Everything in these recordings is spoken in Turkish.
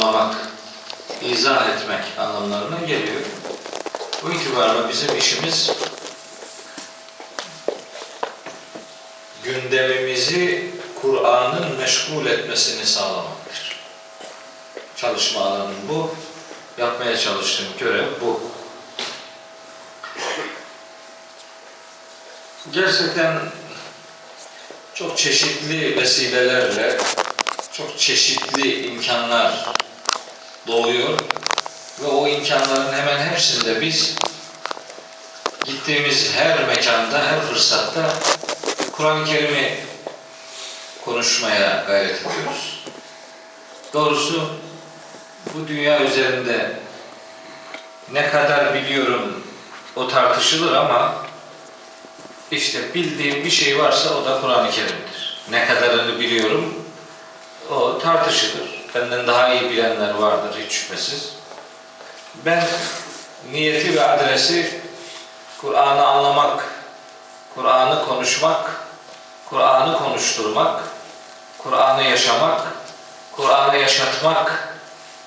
yorumlamak, izah etmek anlamlarına geliyor. Bu itibarla bizim işimiz gündemimizi Kur'an'ın meşgul etmesini sağlamaktır. Çalışma alanım bu. Yapmaya çalıştığım görev bu. Gerçekten çok çeşitli vesilelerle çok çeşitli imkanlar doğuyor ve o imkanların hemen hepsinde biz gittiğimiz her mekanda, her fırsatta Kur'an-ı Kerim'i konuşmaya gayret ediyoruz. Doğrusu bu dünya üzerinde ne kadar biliyorum o tartışılır ama işte bildiğim bir şey varsa o da Kur'an-ı Kerim'dir. Ne kadarını biliyorum o tartışılır. Benden daha iyi bilenler vardır hiç şüphesiz. Ben niyeti ve adresi Kur'an'ı anlamak, Kur'an'ı konuşmak, Kur'an'ı konuşturmak, Kur'an'ı yaşamak, Kur'an'ı yaşatmak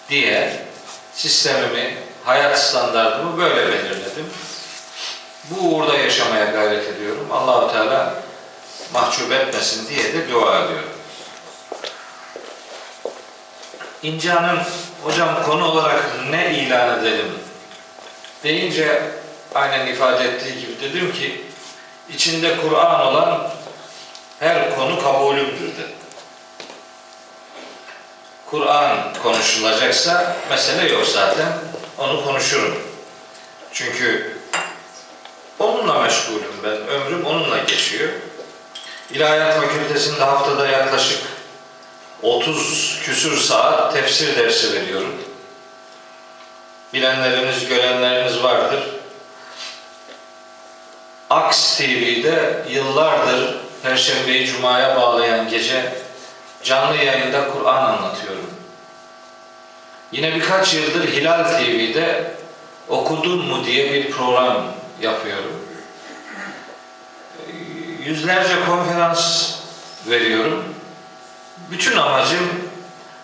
diye sistemimi, hayat standartımı böyle belirledim. Bu uğurda yaşamaya gayret ediyorum. Allahu Teala mahcup etmesin diye de dua ediyorum. İnce Hanım, hocam konu olarak ne ilan edelim deyince aynen ifade ettiği gibi dedim ki içinde Kur'an olan her konu kabulümdür dedim. Kur'an konuşulacaksa mesele yok zaten. Onu konuşurum. Çünkü onunla meşgulüm ben. Ömrüm onunla geçiyor. İlahiyat Fakültesi'nde haftada yaklaşık 30 küsür saat tefsir dersi veriyorum. Bilenleriniz, görenleriniz vardır. Aks TV'de yıllardır Perşembeyi Cuma'ya bağlayan gece canlı yayında Kur'an anlatıyorum. Yine birkaç yıldır Hilal TV'de Okudun mu diye bir program yapıyorum. Yüzlerce konferans veriyorum. Bütün amacım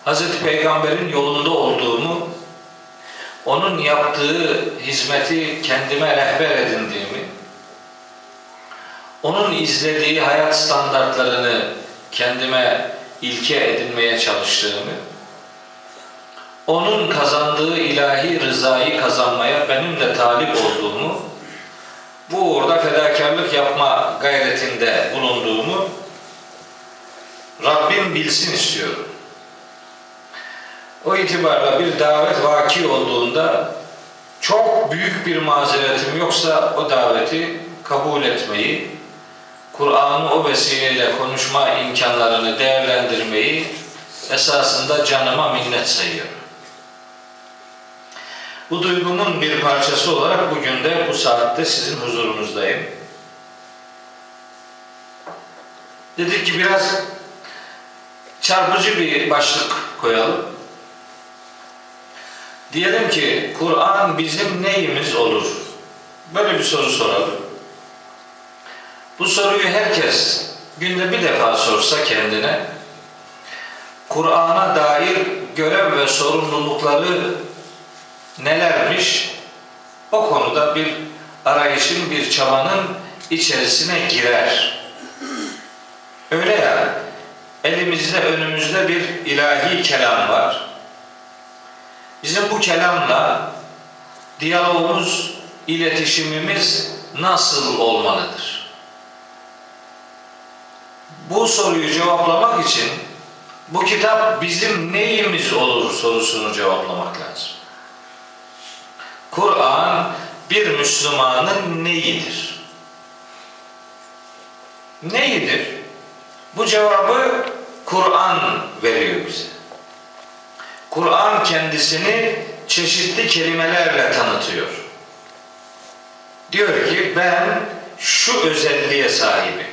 Hz. Peygamber'in yolunda olduğumu, onun yaptığı hizmeti kendime rehber edindiğimi, onun izlediği hayat standartlarını kendime ilke edinmeye çalıştığımı, onun kazandığı ilahi rızayı kazanmaya benim de talip olduğumu, bu uğurda fedakarlık yapma gayretinde bulunduğumu Rabbim bilsin istiyorum. O itibarla bir davet vaki olduğunda çok büyük bir mazeretim yoksa o daveti kabul etmeyi, Kur'an'ı o vesileyle konuşma imkanlarını değerlendirmeyi esasında canıma minnet sayıyorum. Bu duygumun bir parçası olarak bugün de bu saatte sizin huzurunuzdayım. Dedik ki biraz çarpıcı bir başlık koyalım. Diyelim ki Kur'an bizim neyimiz olur? Böyle bir soru soralım. Bu soruyu herkes günde bir defa sorsa kendine Kur'an'a dair görev ve sorumlulukları nelermiş? O konuda bir arayışın, bir çabanın içerisine girer. Öyle ya, elimizde, önümüzde bir ilahi kelam var. Bizim bu kelamla diyalogumuz, iletişimimiz nasıl olmalıdır? Bu soruyu cevaplamak için bu kitap bizim neyimiz olur sorusunu cevaplamak lazım. Kur'an bir Müslümanın neyidir? Neyidir? Bu cevabı Kur'an veriyor bize. Kur'an kendisini çeşitli kelimelerle tanıtıyor. Diyor ki ben şu özelliğe sahibim.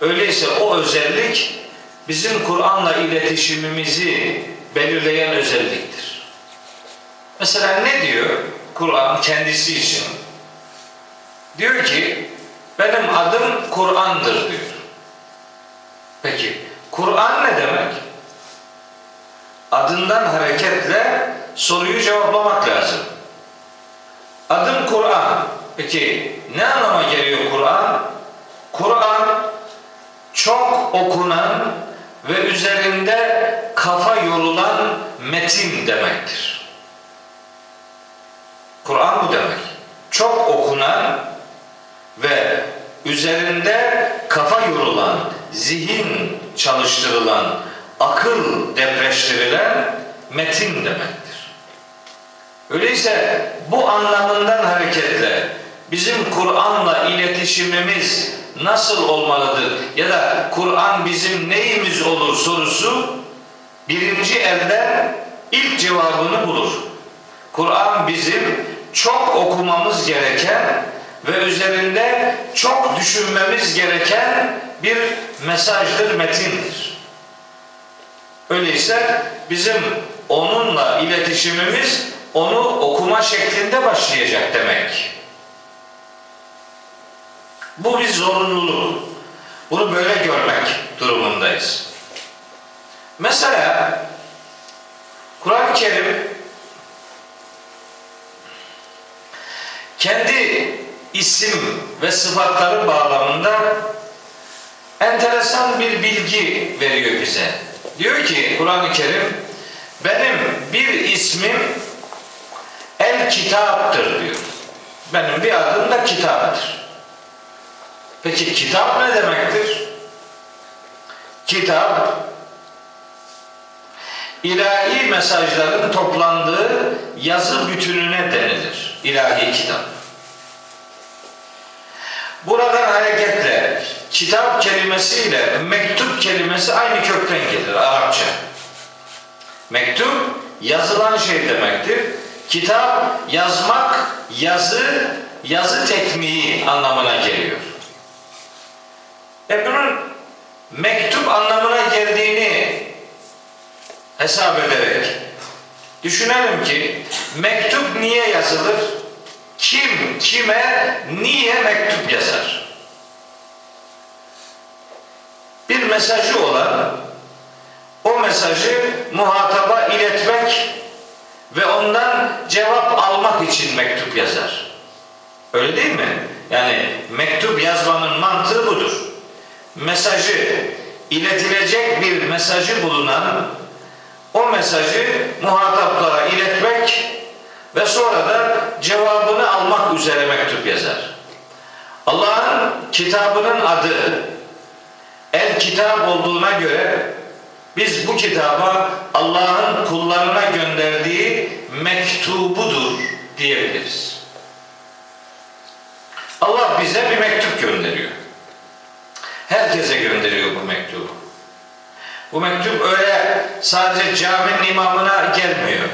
Öyleyse o özellik bizim Kur'an'la iletişimimizi belirleyen özelliktir. Mesela ne diyor Kur'an kendisi için? Diyor ki benim adım Kur'an'dır diyor. Peki Kur'an ne demek? adından hareketle soruyu cevaplamak lazım. Adım Kur'an. Peki ne anlama geliyor Kur'an? Kur'an çok okunan ve üzerinde kafa yorulan metin demektir. Kur'an bu demek. Çok okunan ve üzerinde kafa yorulan, zihin çalıştırılan, akıl depreştirilen metin demektir. Öyleyse bu anlamından hareketle bizim Kur'an'la iletişimimiz nasıl olmalıdır ya da Kur'an bizim neyimiz olur sorusu birinci elden ilk cevabını bulur. Kur'an bizim çok okumamız gereken ve üzerinde çok düşünmemiz gereken bir mesajdır, metindir. Öyleyse bizim onunla iletişimimiz onu okuma şeklinde başlayacak demek. Bu bir zorunluluk. Bunu böyle görmek durumundayız. Mesela Kur'an-ı Kerim kendi isim ve sıfatları bağlamında enteresan bir bilgi veriyor bize. Diyor ki Kur'an-ı Kerim benim bir ismim El Kitap'tır diyor. Benim bir adım da kitaptır. Peki kitap ne demektir? Kitap ilahi mesajların toplandığı yazı bütününe denilir. İlahi kitap. Buradan hareketle kitap kelimesiyle mektup kelimesi aynı kökten gelir Arapça. Mektup yazılan şey demektir. Kitap yazmak, yazı, yazı tekniği anlamına geliyor. E bunun mektup anlamına geldiğini hesap ederek düşünelim ki mektup niye yazılır? Kim kime niye mektup yazar? Mesajı olan o mesajı muhataba iletmek ve ondan cevap almak için mektup yazar. Öyle değil mi? Yani mektup yazmanın mantığı budur. Mesajı iletilecek bir mesajı bulunan o mesajı muhataplara iletmek ve sonra da cevabını almak üzere mektup yazar. Allah'ın kitabının adı El Kitap olduğuna göre biz bu kitaba Allah'ın kullarına gönderdiği mektubudur diyebiliriz. Allah bize bir mektup gönderiyor. Herkese gönderiyor bu mektubu. Bu mektup öyle sadece caminin imamına gelmiyor.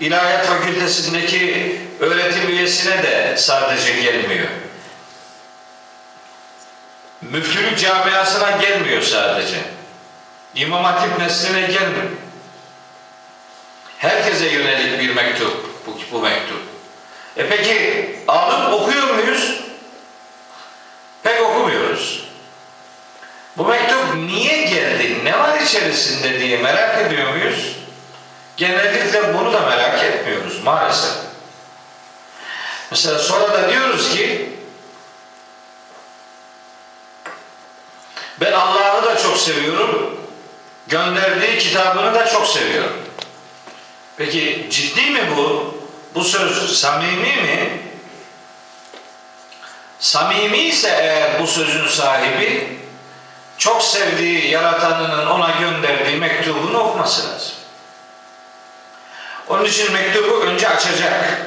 İlahiyat Fakültesindeki öğretim üyesine de sadece gelmiyor. Müftülük camiasına gelmiyor sadece. İmam Hatip nesline gelmiyor. Herkese yönelik bir mektup bu, bu mektup. E peki alıp okuyor muyuz? Pek okumuyoruz. Bu mektup niye geldi? Ne var içerisinde diye merak ediyor muyuz? Genellikle bunu da merak etmiyoruz maalesef. Mesela sonra da diyoruz ki ben Allah'ı da çok seviyorum. Gönderdiği kitabını da çok seviyorum. Peki ciddi mi bu? Bu söz samimi mi? Samimi ise eğer bu sözün sahibi çok sevdiği yaratanının ona gönderdiği mektubunu okuması lazım. Onun için mektubu önce açacak.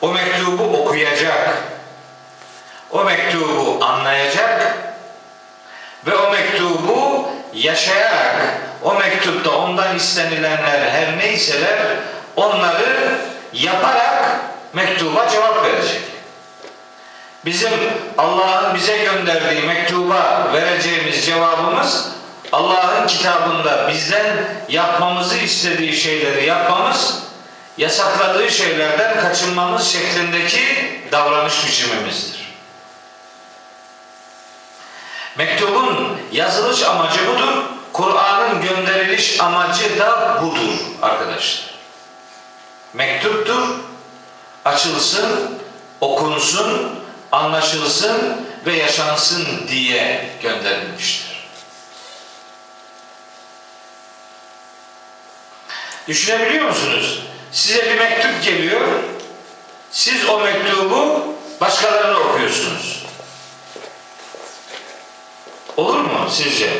O mektubu okuyacak. O mektubu anlayacak ve o mektubu yaşayarak o mektupta ondan istenilenler her neyseler onları yaparak mektuba cevap verecek. Bizim Allah'ın bize gönderdiği mektuba vereceğimiz cevabımız Allah'ın kitabında bizden yapmamızı istediği şeyleri yapmamız, yasakladığı şeylerden kaçınmamız şeklindeki davranış biçimimizdir. Mektubun yazılış amacı budur. Kur'an'ın gönderiliş amacı da budur arkadaşlar. Mektuptur, açılsın, okunsun, anlaşılsın ve yaşansın diye gönderilmiştir. Düşünebiliyor musunuz? Size bir mektup geliyor. Siz o mektubu başkalarına okuyorsunuz. Olur mu sizce?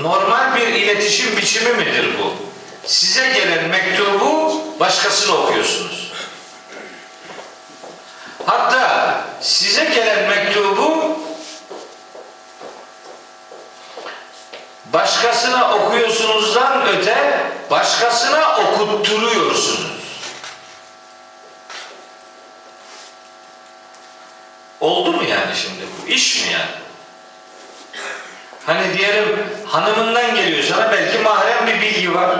Normal bir iletişim biçimi midir bu? Size gelen mektubu başkasına okuyorsunuz. Hatta size gelen mektubu başkasına okuyorsunuzdan öte başkasına okutturuyorsunuz. Oldu mu yani şimdi bu? iş mi yani? Hani diyelim hanımından geliyor sana belki mahrem bir bilgi var.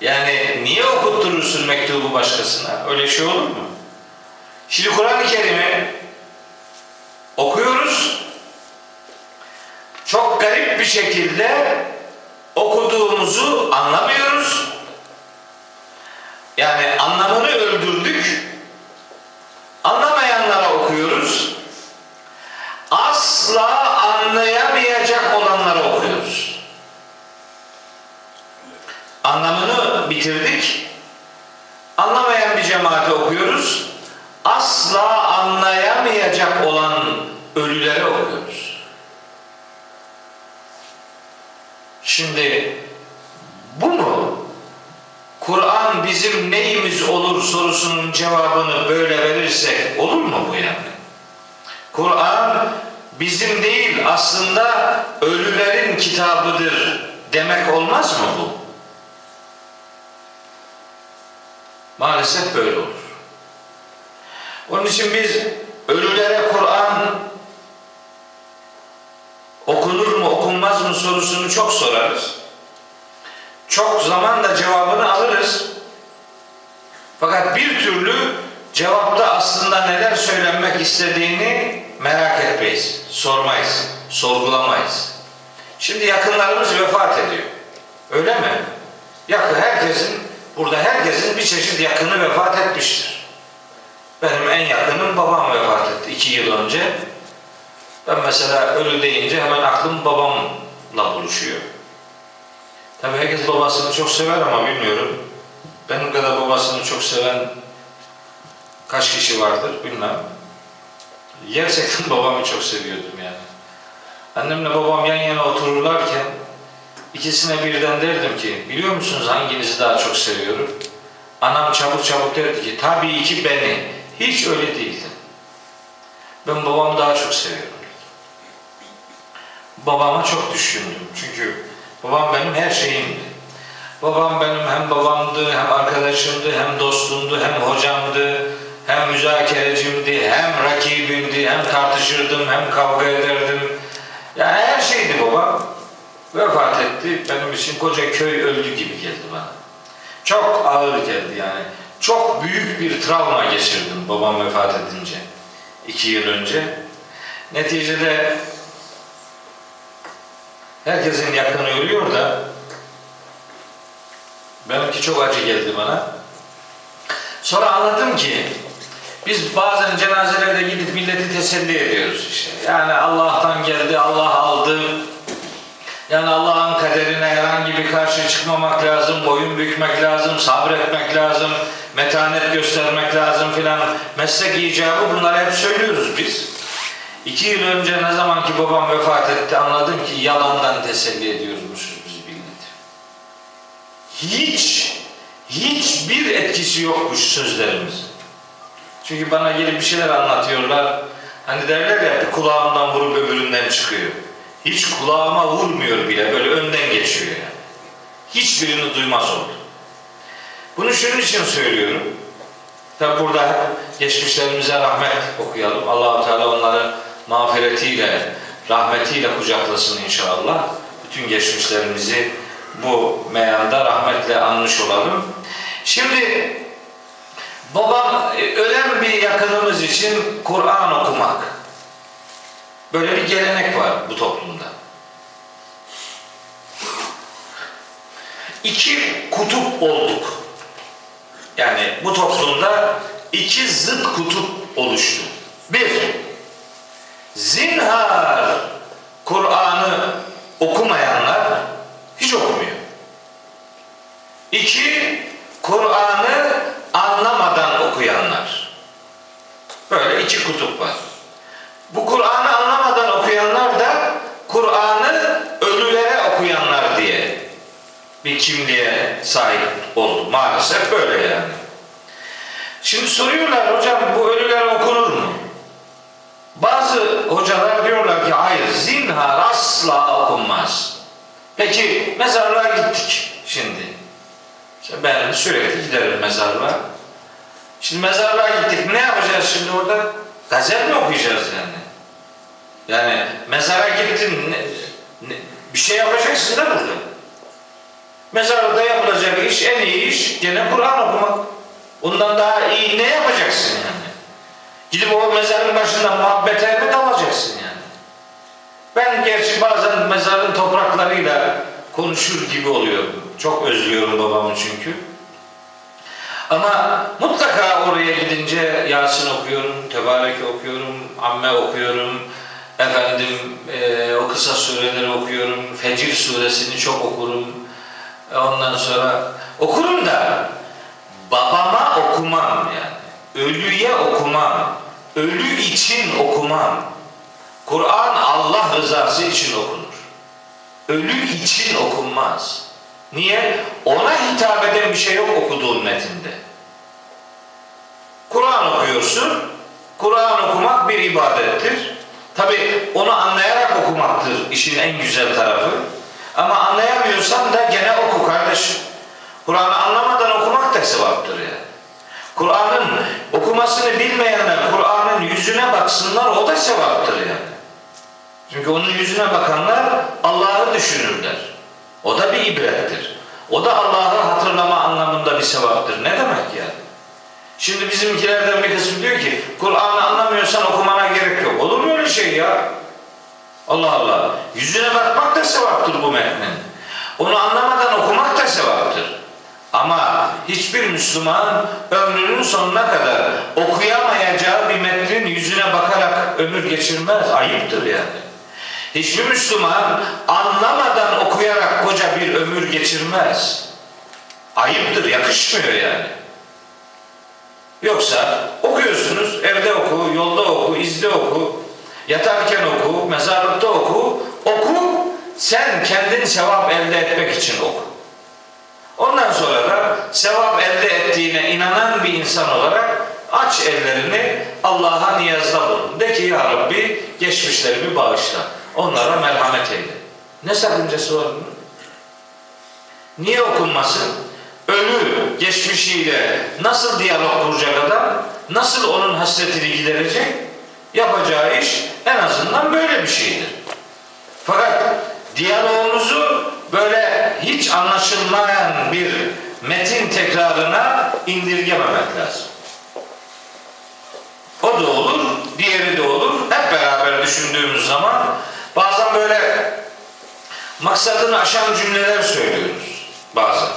Yani niye okutturursun mektubu başkasına? Öyle şey olur mu? Şimdi Kur'an-ı Kerim'i okuyoruz. Çok garip bir şekilde okuduğumuzu anlamıyoruz. Yani anlamını öldürdük. Anlamayanlara okuyoruz. Asla anlayamayacak olanlara okuyoruz. Anlamını bitirdik. Anlamayan bir cemaate okuyoruz. Asla anlayamayacak olan ölülere okuyoruz. Şimdi bu mu? Kur'an bizim neyimiz olur sorusunun cevabını böyle verirsek olur mu bu yani? Kur'an bizim değil aslında ölülerin kitabıdır demek olmaz mı bu? Maalesef böyle olur. Onun için biz ölülere Kur'an okunur mu okunmaz mı sorusunu çok sorarız. Çok zaman da cevabını alırız. Fakat bir türlü cevapta aslında neler söylenmek istediğini merak etmeyiz, sormayız, sorgulamayız. Şimdi yakınlarımız vefat ediyor. Öyle mi? Yakın herkesin, burada herkesin bir çeşit yakını vefat etmiştir. Benim en yakınım babam vefat etti iki yıl önce. Ben mesela ölü deyince hemen aklım babamla buluşuyor. Tabii herkes babasını çok sever ama bilmiyorum. Benim kadar babasını çok seven kaç kişi vardır bilmem. Gerçekten babamı çok seviyordum yani. Annemle babam yan yana otururlarken ikisine birden derdim ki biliyor musunuz hanginizi daha çok seviyorum? Anam çabuk çabuk derdi ki tabii ki beni. Hiç öyle değildim. Ben babamı daha çok seviyorum. Babama çok düşündüm. Çünkü babam benim her şeyimdi. Babam benim hem babamdı, hem arkadaşımdı, hem dostumdu, hem hocamdı, hem müzakerecimdi, hem rakibimdi, hem tartışırdım, hem kavga ederdim. Yani her şeydi babam. Vefat etti. Benim için koca köy öldü gibi geldi bana. Çok ağır geldi yani. Çok büyük bir travma geçirdim babam vefat edince. iki yıl önce. Neticede herkesin yakını ölüyor da benimki çok acı geldi bana. Sonra anladım ki biz bazen cenazelerde gidip milleti teselli ediyoruz işte. Yani Allah'tan geldi, Allah aldı. Yani Allah'ın kaderine herhangi bir karşı çıkmamak lazım, boyun bükmek lazım, sabretmek lazım, metanet göstermek lazım filan. Meslek icabı bunları hep söylüyoruz biz. İki yıl önce ne zaman ki babam vefat etti anladım ki yalandan teselli ediyormuşuz biz milleti. Hiç, hiçbir etkisi yokmuş sözlerimiz. Çünkü bana gelip bir şeyler anlatıyorlar. Hani derler ya kulağımdan vurup öbüründen çıkıyor. Hiç kulağıma vurmuyor bile böyle önden geçiyor yani. Hiçbirini duymaz oldu. Bunu şunun için söylüyorum. Tabi burada geçmişlerimize rahmet okuyalım. Allahu Teala onları mağfiretiyle, rahmetiyle kucaklasın inşallah. Bütün geçmişlerimizi bu meyanda rahmetle anmış olalım. Şimdi Babam e, ölen bir yakınımız için Kur'an okumak. Böyle bir gelenek var bu toplumda. İki kutup olduk. Yani bu toplumda iki zıt kutup oluştu. Bir, zinhar Kur'an'ı okumayanlar hiç okumuyor. İki, Kur'an'ı anlamadan okuyanlar. Böyle iki kutup var. Bu Kur'an'ı anlamadan okuyanlar da Kur'an'ı ölülere okuyanlar diye bir kimliğe sahip oldu. Maalesef böyle yani. Şimdi soruyorlar hocam bu ölüler okunur mu? Bazı hocalar diyorlar ki hayır zinhar asla okunmaz. Peki mezarlığa gittik şimdi. İşte ben sürekli giderim mezarlığa. Şimdi mezarlığa gittik. Ne yapacağız şimdi orada? Gazel mi okuyacağız yani? Yani mezara gittin ne, ne- bir şey yapacaksın da burada. Mezarda yapılacak iş en iyi iş gene Kur'an okumak. Ondan daha iyi ne yapacaksın yani? Gidip o mezarın başında muhabbete mi dalacaksın yani? Ben gerçi bazen mezarın topraklarıyla konuşur gibi oluyorum. Çok özlüyorum babamı çünkü. Ama mutlaka oraya gidince Yasin okuyorum, Tebarek okuyorum, Amme okuyorum, efendim e, o kısa sureleri okuyorum, Fecir suresini çok okurum. E, Ondan sonra okurum da babama okumam yani. Ölüye okumam. Ölü için okumam. Kur'an Allah rızası için okunur. Ölü için okunmaz. Niye? Ona hitap eden bir şey yok okuduğun metinde. Kur'an okuyorsun. Kur'an okumak bir ibadettir. Tabi onu anlayarak okumaktır işin en güzel tarafı. Ama anlayamıyorsan da gene oku kardeşim. Kur'an'ı anlamadan okumak da sevaptır yani. Kur'an'ın okumasını bilmeyenler Kur'an'ın yüzüne baksınlar o da sevaptır yani. Çünkü onun yüzüne bakanlar Allah'ı düşünürler. O da bir ibrettir. O da Allah'ı hatırlama anlamında bir sevaptır. Ne demek yani? Şimdi bizimkilerden bir kısmı diyor ki Kur'an'ı anlamıyorsan okumana gerek yok. Olur mu öyle şey ya? Allah Allah. Yüzüne bakmak da sevaptır bu metnin. Onu anlamadan okumak da sevaptır. Ama hiçbir Müslüman ömrünün sonuna kadar okuyamayacağı bir metnin yüzüne bakarak ömür geçirmez. Ayıptır yani. Hiçbir Müslüman anlamadan okuyarak koca bir ömür geçirmez. Ayıptır, yakışmıyor yani. Yoksa okuyorsunuz, evde oku, yolda oku, izde oku, yatarken oku, mezarlıkta oku, oku, sen kendin sevap elde etmek için oku. Ondan sonra da sevap elde ettiğine inanan bir insan olarak aç ellerini Allah'a niyazda bulun. De ki ya Rabbi geçmişlerimi bağışla. Onlara merhamet eyle. Ne sakıncası var bunun? Niye okunmasın? Ölü geçmişiyle nasıl diyalog kuracak adam? Nasıl onun hasretini giderecek? Yapacağı iş en azından böyle bir şeydir. Fakat diyalogumuzu böyle hiç anlaşılmayan bir metin tekrarına indirgememek lazım. O da olur, diğeri de olur. Hep beraber düşündüğümüz zaman bazen böyle maksadını aşan cümleler söylüyoruz bazen.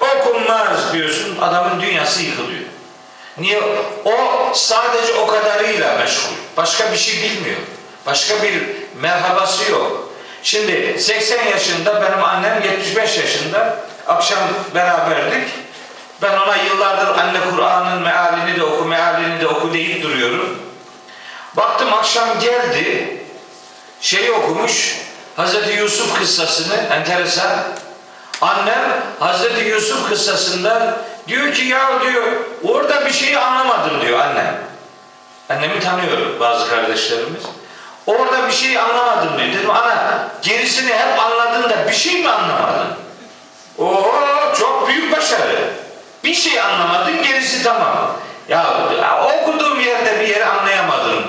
Okunmaz diyorsun, adamın dünyası yıkılıyor. Niye? O sadece o kadarıyla meşgul. Başka bir şey bilmiyor. Başka bir merhabası yok. Şimdi 80 yaşında benim annem 75 yaşında. Akşam beraberdik. Ben ona yıllardır anne Kur'an'ın mealini de oku, mealini de oku deyip duruyorum. Baktım akşam geldi. Şeyi okumuş. Hazreti Yusuf kıssasını enteresan. Annem Hazreti Yusuf kıssasından diyor ki ya diyor orada bir şeyi anlamadım diyor annem. Annemi tanıyor bazı kardeşlerimiz. Orada bir şey anlamadım diyor. Dedim ana gerisini hep anladın da bir şey mi anlamadın? Oo çok büyük başarı. Bir şey anlamadın gerisi tamam. Ya, okuduğum yerde bir yeri anlayamadım.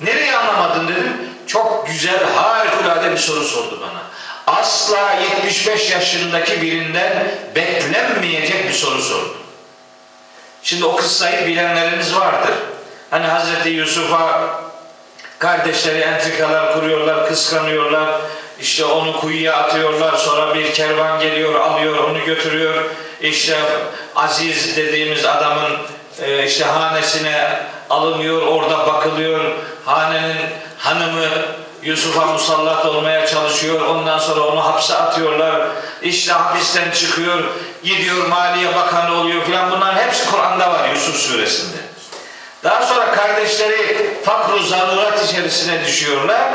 Nereyi anlamadın dedim. Çok güzel harikulade bir soru sordu bana. Asla 75 yaşındaki birinden beklenmeyecek bir soru sordu. Şimdi o kıssayı bilenleriniz vardır. Hani Hazreti Yusuf'a Kardeşleri entrikalar kuruyorlar, kıskanıyorlar. İşte onu kuyuya atıyorlar. Sonra bir kervan geliyor, alıyor, onu götürüyor. İşte Aziz dediğimiz adamın e, işte hanesine alınıyor, orada bakılıyor. Hanenin hanımı Yusuf'a musallat olmaya çalışıyor. Ondan sonra onu hapse atıyorlar. İşte hapisten çıkıyor, gidiyor Maliye Bakanı oluyor filan. Bunların hepsi Kur'an'da var Yusuf suresinde. Daha sonra kardeşleri fakru zarurat içerisine düşüyorlar.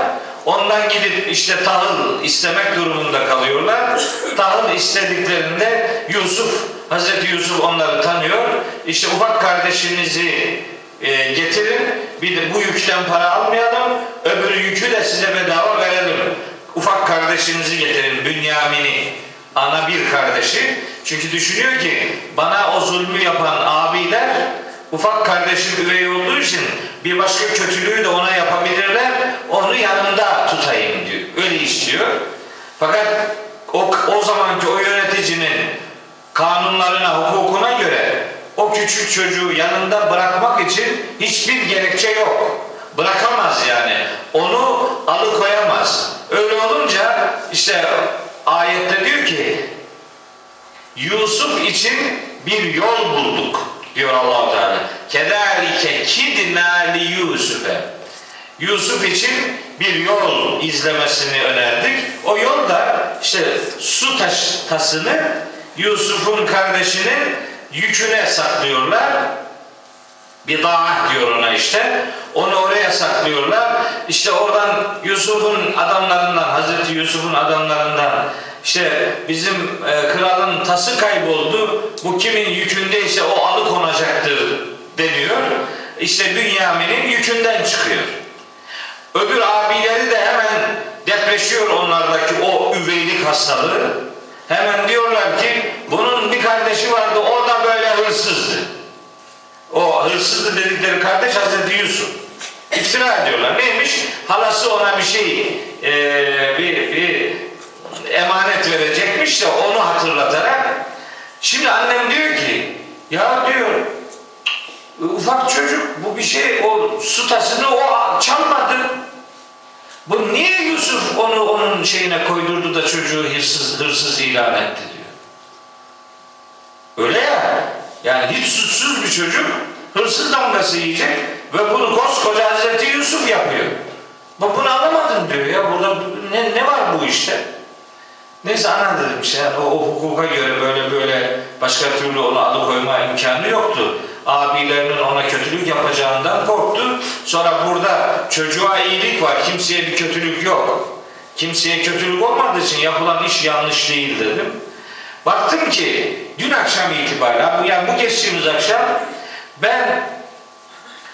Ondan gidip işte tahıl istemek durumunda kalıyorlar. Tahıl istediklerinde Yusuf, Hazreti Yusuf onları tanıyor. İşte ufak kardeşinizi e, getirin. Bir de bu yükten para almayalım. Öbür yükü de size bedava verelim. Ufak kardeşinizi getirin. Bünyamin'i. Ana bir kardeşi. Çünkü düşünüyor ki bana o zulmü yapan abiler ufak kardeşim üvey olduğu için bir başka kötülüğü de ona yapabilirler. Onu yanımda tutayım diyor. Öyle istiyor. Fakat o, o zamanki o yöneticinin kanunlarına, hukukuna göre o küçük çocuğu yanında bırakmak için hiçbir gerekçe yok. Bırakamaz yani. Onu alıkoyamaz. Öyle olunca işte ayette diyor ki Yusuf için bir yol bulduk diyor Allah Teala. Kedalike kidna li Yusuf'e. Yusuf için bir yol izlemesini önerdik. O yol da işte su taş, tasını Yusuf'un kardeşinin yüküne saklıyorlar. Bir dağ diyor ona işte. Onu oraya saklıyorlar. İşte oradan Yusuf'un adamlarından, Hazreti Yusuf'un adamlarından işte bizim e, kralın tası kayboldu. Bu kimin yükündeyse o alıkonacaktır deniyor. İşte Bünyamin'in yükünden çıkıyor. Öbür abileri de hemen depreşiyor onlardaki o üveylik hastalığı. Hemen diyorlar ki bunun bir kardeşi vardı o da böyle hırsızdı. O hırsızdı dedikleri kardeş Hazreti Yusuf. İftira ediyorlar. Neymiş? Halası ona bir şey e, bir, bir emanet verecekmiş de onu hatırlatarak şimdi annem diyor ki ya diyor ufak çocuk bu bir şey o su tasını o çalmadı. Bu niye Yusuf onu onun şeyine koydurdu da çocuğu hırsız hırsız ilan etti diyor. Öyle ya. Yani hiç suçsuz bir çocuk hırsız damgası yiyecek ve bunu koskoca Hazreti Yusuf yapıyor. Bak bunu anlamadım diyor ya. Burada ne, ne var bu işte? Neyse ana dedim işte yani o, o hukuka göre böyle böyle başka türlü onu alıkoyma imkanı yoktu. Abilerinin ona kötülük yapacağından korktu. Sonra burada çocuğa iyilik var. Kimseye bir kötülük yok. Kimseye kötülük olmadığı için yapılan iş yanlış değil dedim. Baktım ki dün akşam itibariyle yani bu geçtiğimiz akşam ben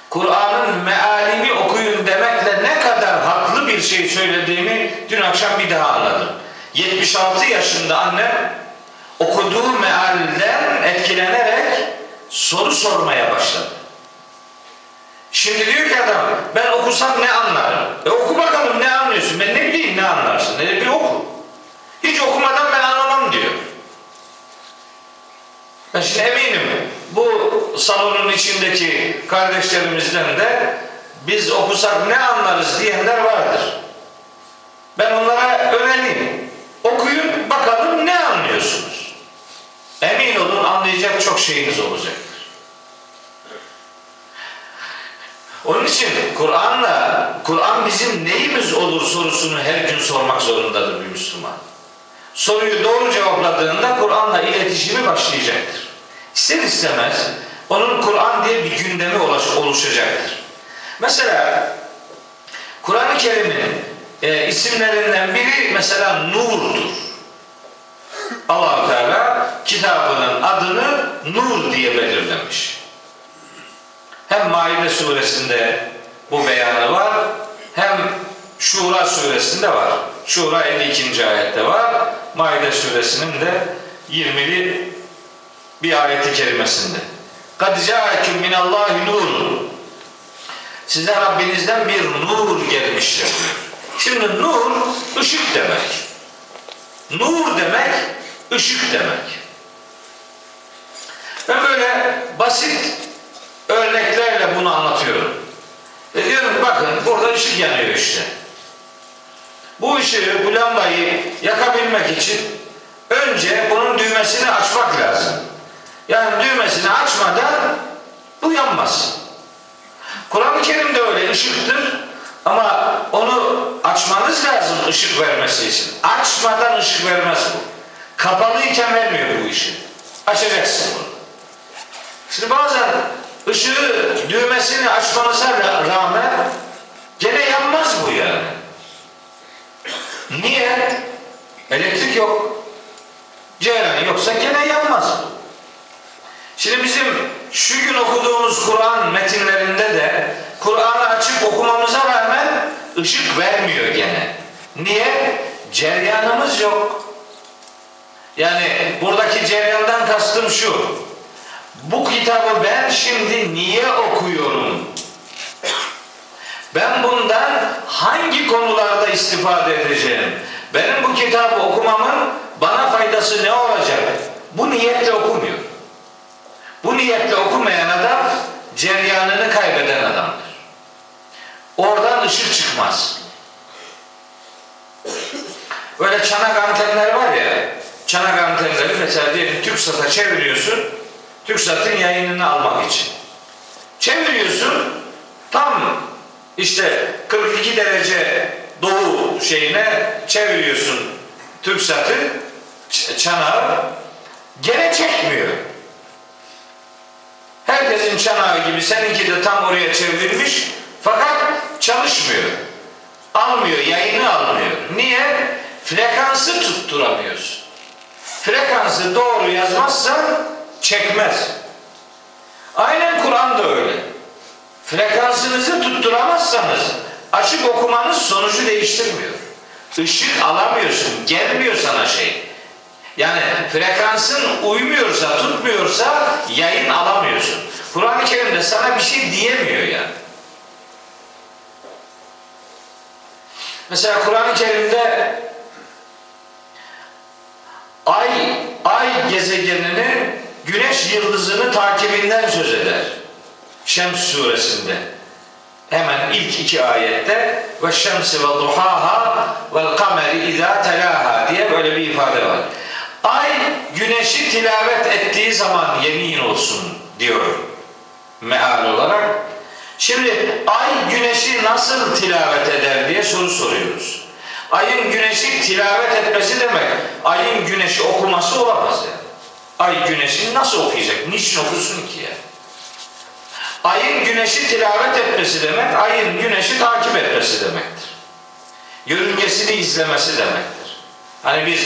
Kur'an'ın mealini okuyun demekle ne kadar haklı bir şey söylediğimi dün akşam bir daha anladım. 76 yaşında annem okuduğu mealden etkilenerek soru sormaya başladı. Şimdi diyor ki adam ben okusam ne anlarım? E oku bakalım ne anlıyorsun? Ben ne bileyim ne anlarsın? E bir oku. Hiç okumadan ben anlamam diyor. Ben şimdi eminim bu salonun içindeki kardeşlerimizden de biz okusak ne anlarız diyenler vardır. Ben onlara önereyim. Okuyun bakalım ne anlıyorsunuz. Emin olun anlayacak çok şeyiniz olacaktır. Onun için Kur'an'la Kur'an bizim neyimiz olur sorusunu her gün sormak zorundadır bir Müslüman. Soruyu doğru cevapladığında Kur'an'la iletişimi başlayacaktır. İster istemez onun Kur'an diye bir gündemi oluşacaktır. Mesela Kur'an-ı Kerim'in e, isimlerinden biri mesela Nur'dur. allah Teala kitabının adını Nur diye belirlemiş. Hem Maide suresinde bu beyanı var, hem Şura suresinde var. Şura 52. ayette var. Maide suresinin de 20'li bir ayeti kerimesinde. قَدْ جَاءَكُمْ مِنَ اللّٰهِ نُورٌ Size Rabbinizden bir nur gelmiştir diyor. Şimdi nur ışık demek. Nur demek ışık demek. Ben böyle basit örneklerle bunu anlatıyorum. E diyorum bakın burada ışık yanıyor işte. Bu ışığı, bu lambayı yakabilmek için önce bunun düğmesini açmak lazım. Yani düğmesini açmadan bu yanmaz. Kur'an-ı Kerim de öyle ışıktır ama onu açmanız lazım ışık vermesi için. Açmadan ışık vermez bu. Kapalıyken vermiyor bu ışığı. Açacaksın bunu. Şimdi bazen ışığı düğmesini açmanıza ra- rağmen gene yanmaz bu yani. Niye? Elektrik yok. Ceyran yoksa gene yanmaz. Şimdi bizim şu gün okuduğumuz Kur'an metinlerinde de Kur'an'ı açıp okumamıza rağmen ışık vermiyor gene. Niye? Ceryanımız yok. Yani buradaki ceryandan kastım şu. Bu kitabı ben şimdi niye okuyorum? Ben bundan hangi konularda istifade edeceğim? Benim bu kitabı okumamın bana faydası ne olacak? Bu niyetle okumuyor. Bu niyetle okumayan adam ceryanını kaybeden adamdır. Oradan ışık çıkmaz. Böyle çanak antenler var ya, çanak antenleri mesela diyelim TürkSat'a çeviriyorsun, TürkSat'ın yayınını almak için. Çeviriyorsun, tam işte 42 derece doğu şeyine çeviriyorsun TürkSat'ı, çanağı, gene çekmiyor. Herkesin çanağı gibi seninki de tam oraya çevrilmiş fakat çalışmıyor. Almıyor, yayını almıyor. Niye? Frekansı tutturamıyorsun. Frekansı doğru yazmazsan çekmez. Aynen Kur'an da öyle. Frekansınızı tutturamazsanız açık okumanız sonucu değiştirmiyor. Işık alamıyorsun, gelmiyor sana şey. Yani frekansın uymuyorsa, tutmuyorsa yayın alamıyorsun. Kur'an-ı Kerim'de sana bir şey diyemiyor yani. Mesela Kur'an-ı Kerim'de ay ay gezegeninin güneş yıldızını takibinden söz eder. Şems suresinde. Hemen ilk iki ayette ve şemsi ve duhaha ve kameri izâ telâhâ diye böyle bir ifade var. Ay güneşi tilavet ettiği zaman yemin olsun diyor meal olarak. Şimdi ay güneşi nasıl tilavet eder diye soru soruyoruz. Ayın güneşi tilavet etmesi demek ayın güneşi okuması olamaz yani. Ay güneşi nasıl okuyacak? Niçin okusun ki ya? Ayın güneşi tilavet etmesi demek, ayın güneşi takip etmesi demektir. Yörüngesini izlemesi demektir. Hani biz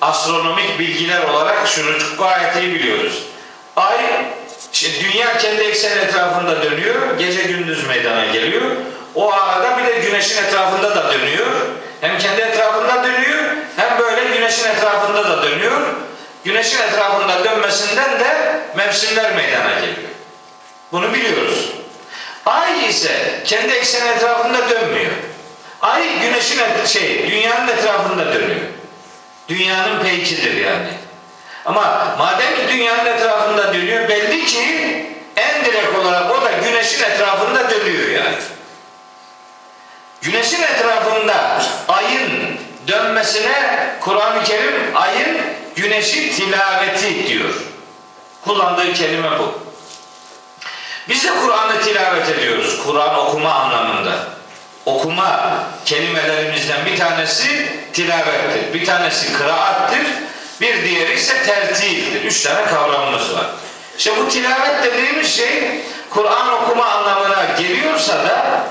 astronomik bilgiler olarak şunu gayet iyi biliyoruz. Ay, şimdi dünya kendi ekseni etrafında dönüyor, gece gündüz meydana geliyor. O arada bir de güneşin etrafında da dönüyor. Hem kendi etrafında dönüyor, hem böyle güneşin etrafında da dönüyor. Güneşin etrafında dönmesinden de mevsimler meydana geliyor. Bunu biliyoruz. Ay ise kendi ekseni etrafında dönmüyor. Ay güneşin et- şey dünyanın etrafında dönüyor. Dünyanın peykidir yani. Ama madem ki dünyanın etrafında dönüyor belli ki en direkt olarak o da güneşin etrafında dönüyor yani. Güneşin etrafında ayın dönmesine Kur'an-ı Kerim ayın güneşi tilaveti diyor. Kullandığı kelime bu. Biz de Kur'an'ı tilavet ediyoruz. Kur'an okuma anlamında. Okuma kelimelerimizden bir tanesi tilavettir. Bir tanesi kıraattır. Bir diğeri ise tertildir. Üç tane kavramımız var. İşte bu tilavet dediğimiz şey Kur'an okuma anlamına geliyorsa da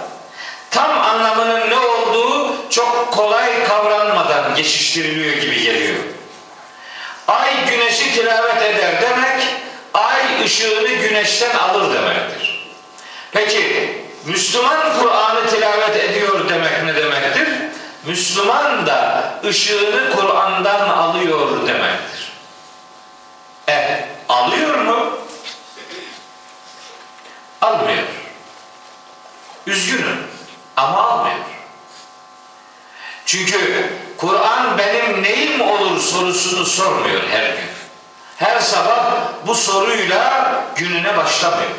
tam anlamının ne olduğu çok kolay kavranmadan geçiştiriliyor gibi geliyor. Ay güneşi tilavet eder demek, ay ışığını güneşten alır demektir. Peki Müslüman Kur'an'ı tilavet ediyor demek ne demektir? Müslüman da ışığını Kur'an'dan alıyor demektir. E, alıyor mu? Almıyor. Üzgünüm ama almıyor. Çünkü Kur'an benim neyim olur sorusunu sormuyor her gün. Her sabah bu soruyla gününe başlamıyor.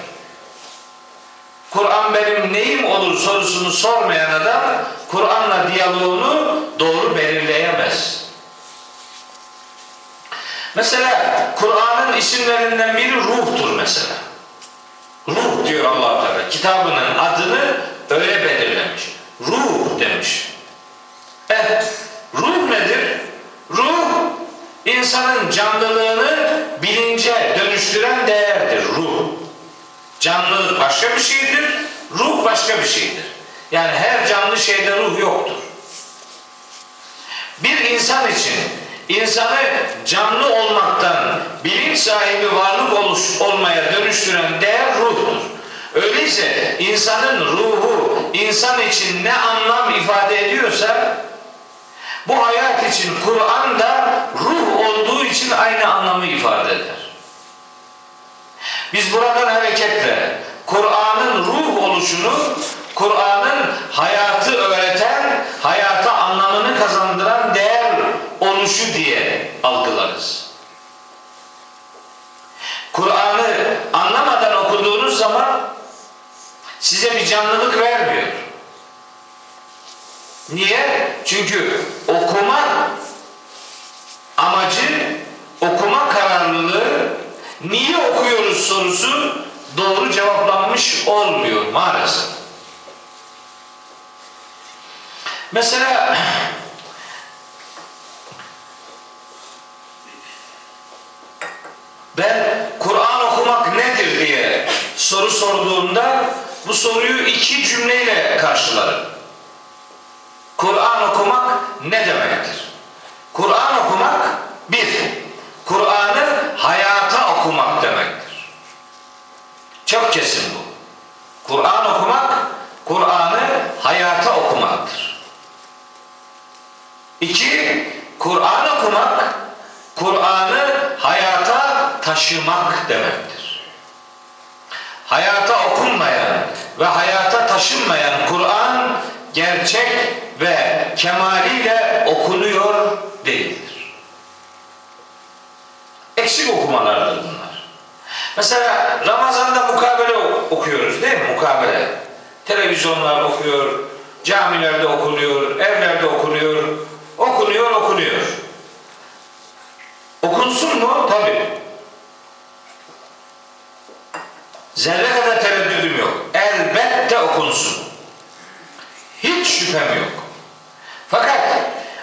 Kur'an benim neyim olur sorusunu sormayan adam Kur'an'la diyaloğunu doğru belirleyemez. Mesela Kur'an'ın isimlerinden biri ruhtur mesela. Ruh diyor allah Teala. Kitabının adını öyle belirlemiş. Ruh demiş. Eh, ruh nedir? Ruh, insanın canlılığını bilince dönüştüren değerdir ruh. Canlılık başka bir şeydir, ruh başka bir şeydir. Yani her canlı şeyde ruh yoktur. Bir insan için insanı canlı olmaktan bilinç sahibi varlık oluş, olmaya dönüştüren değer ruhtur. Öyleyse insanın ruhu insan için ne anlam ifade ediyorsa bu hayat için Kur'an da ruh olduğu için aynı anlamı ifade eder. Biz buradan hareketle Kur'an'ın ruh oluşunu, Kur'an'ın hayatı öğreten, hayata anlamını kazandıran değer oluşu diye algılarız. Kur'an'ı anlamadan okuduğunuz zaman size bir canlılık vermiyor. Niye? Çünkü okuma amacı, okuma kararlılığı, niye okuyoruz sorusu doğru cevaplanmış olmuyor maalesef. Mesela ben Kur'an okumak nedir diye soru sorduğumda bu soruyu iki cümleyle karşılarım. Kur'an okumak ne demektir? Kur'an okumak bir, Kur'an'ı hayata okumak demektir. Çok kesin bu. Kur'an okumak, Kur'an'ı hayata okumaktır. İki, Kur'an okumak, Kur'an'ı hayata taşımak demektir. Hayata okunmayan ve hayata taşınmayan Kur'an gerçek ve kemaliyle okunuyor değildir. Eksik okumalardır bunlar. Mesela Ramazan'da mukabele okuyoruz değil mi? Mukabele. Televizyonlar okuyor, camilerde okunuyor, evlerde okunuyor, okunuyor, okunuyor. Okunsun mu? Tabii. Zerre kadar. Elbette okunsun. Hiç şüphem yok. Fakat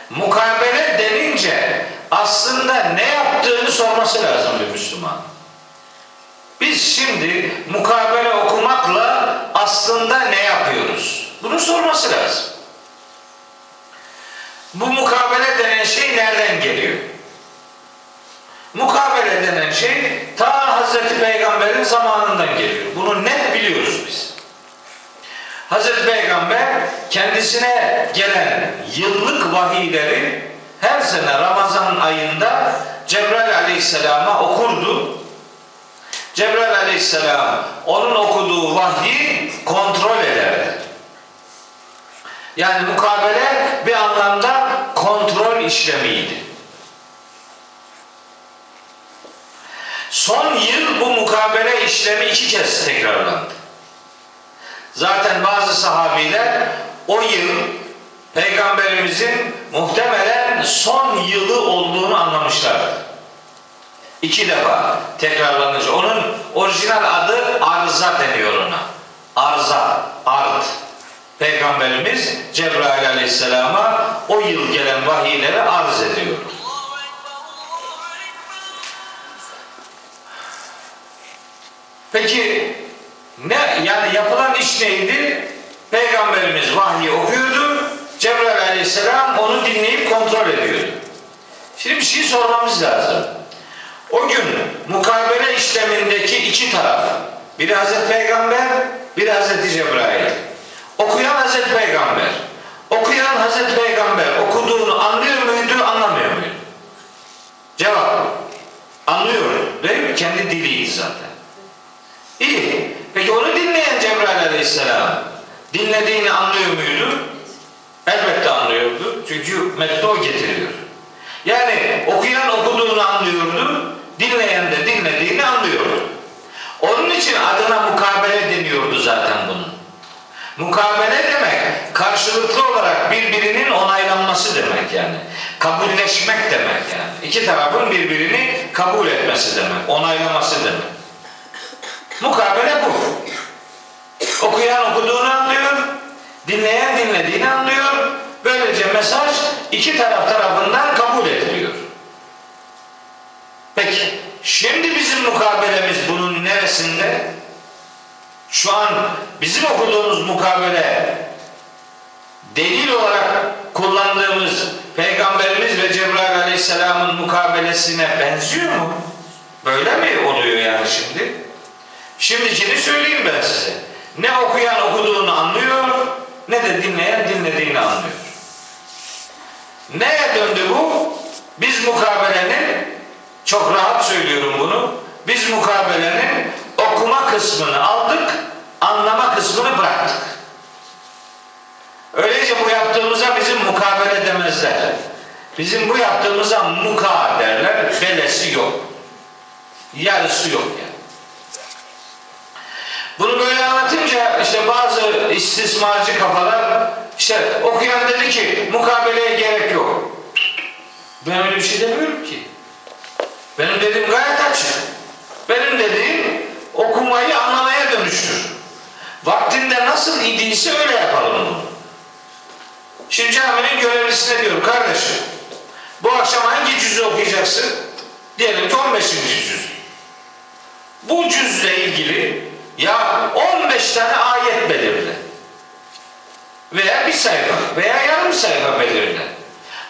mukabele denince aslında ne yaptığını sorması lazım bir Müslüman. Biz şimdi mukabele okumakla aslında ne yapıyoruz? Bunu sorması lazım. Bu mukabele denen şey nereden geliyor? Mukabele denen şey ta Hazreti Peygamber'in zamanından geliyor. Bunu net biliyoruz biz. Hazreti Peygamber kendisine gelen yıllık vahiyleri her sene Ramazan ayında Cebrail Aleyhisselam'a okurdu. Cebrail Aleyhisselam onun okuduğu vahyi kontrol ederdi. Yani mukabele bir anlamda kontrol işlemiydi. Son yıl bu mukabele işlemi iki kez tekrarlandı. Zaten bazı sahabiler o yıl Peygamberimizin muhtemelen son yılı olduğunu anlamışlardı. İki defa tekrarlanınca. Onun orijinal adı arıza deniyor ona. Arza, art. Peygamberimiz Cebrail aleyhisselama o yıl gelen vahiyleri arz ediyor. Peki ne yani yapılan iş neydi? Peygamberimiz vahyi okuyordu. Cebrail aleyhisselam onu dinleyip kontrol ediyordu. Şimdi bir şey sormamız lazım. O gün mukabele işlemindeki iki taraf. Biri Hazreti Peygamber, biri Hazreti Cebrail. Okuyan Hazreti Peygamber. Okuyan Hazreti Peygamber okuduğunu anlıyor muydu, anlamıyor muydu? Cevap. Anlıyor. Değil mi? Kendi diliydi zaten. İyi. Peki onu dinleyen Cebrail aleyhisselam dinlediğini anlıyor muydu? Elbette anlıyordu. Çünkü metni o getiriyor. Yani okuyan okuduğunu anlıyordu, dinleyen de dinlediğini anlıyordu. Onun için adına mukabele deniyordu zaten bunun. Mukabele demek karşılıklı olarak birbirinin onaylanması demek yani. Kabulleşmek demek yani. İki tarafın birbirini kabul etmesi demek, onaylaması demek. Mukabele bu. Okuyan okuduğunu anlıyor, dinleyen dinlediğini anlıyor. Böylece mesaj iki taraf tarafından kabul ediliyor. Peki, şimdi bizim mukabelemiz bunun neresinde? Şu an bizim okuduğumuz mukabele delil olarak kullandığımız Peygamberimiz ve Cebrail Aleyhisselam'ın mukabelesine benziyor mu? Böyle mi oluyor yani şimdi? Şimdikini söyleyeyim ben size. Ne okuyan okuduğunu anlıyor, ne de dinleyen dinlediğini anlıyor. Neye döndü bu? Biz mukabelenin, çok rahat söylüyorum bunu, biz mukabelenin okuma kısmını aldık, anlama kısmını bıraktık. Öyleyse bu yaptığımıza bizim mukabele demezler. Bizim bu yaptığımıza muka derler, belesi yok. Yarısı yok yani. Bunu böyle anlatınca işte bazı istismarcı kafalar işte okuyan dedi ki mukabeleye gerek yok. Ben öyle bir şey demiyorum ki. Benim dediğim gayet açık. Benim dediğim okumayı anlamaya dönüştür. Vaktinde nasıl idiyse öyle yapalım bunu. Şimdi caminin görevlisine diyorum kardeşim bu akşam hangi cüzü okuyacaksın? Diyelim ki 15. cüz. Bu cüzle ilgili ya 15 tane ayet belirle. Veya bir sayfa veya yarım sayfa belirle.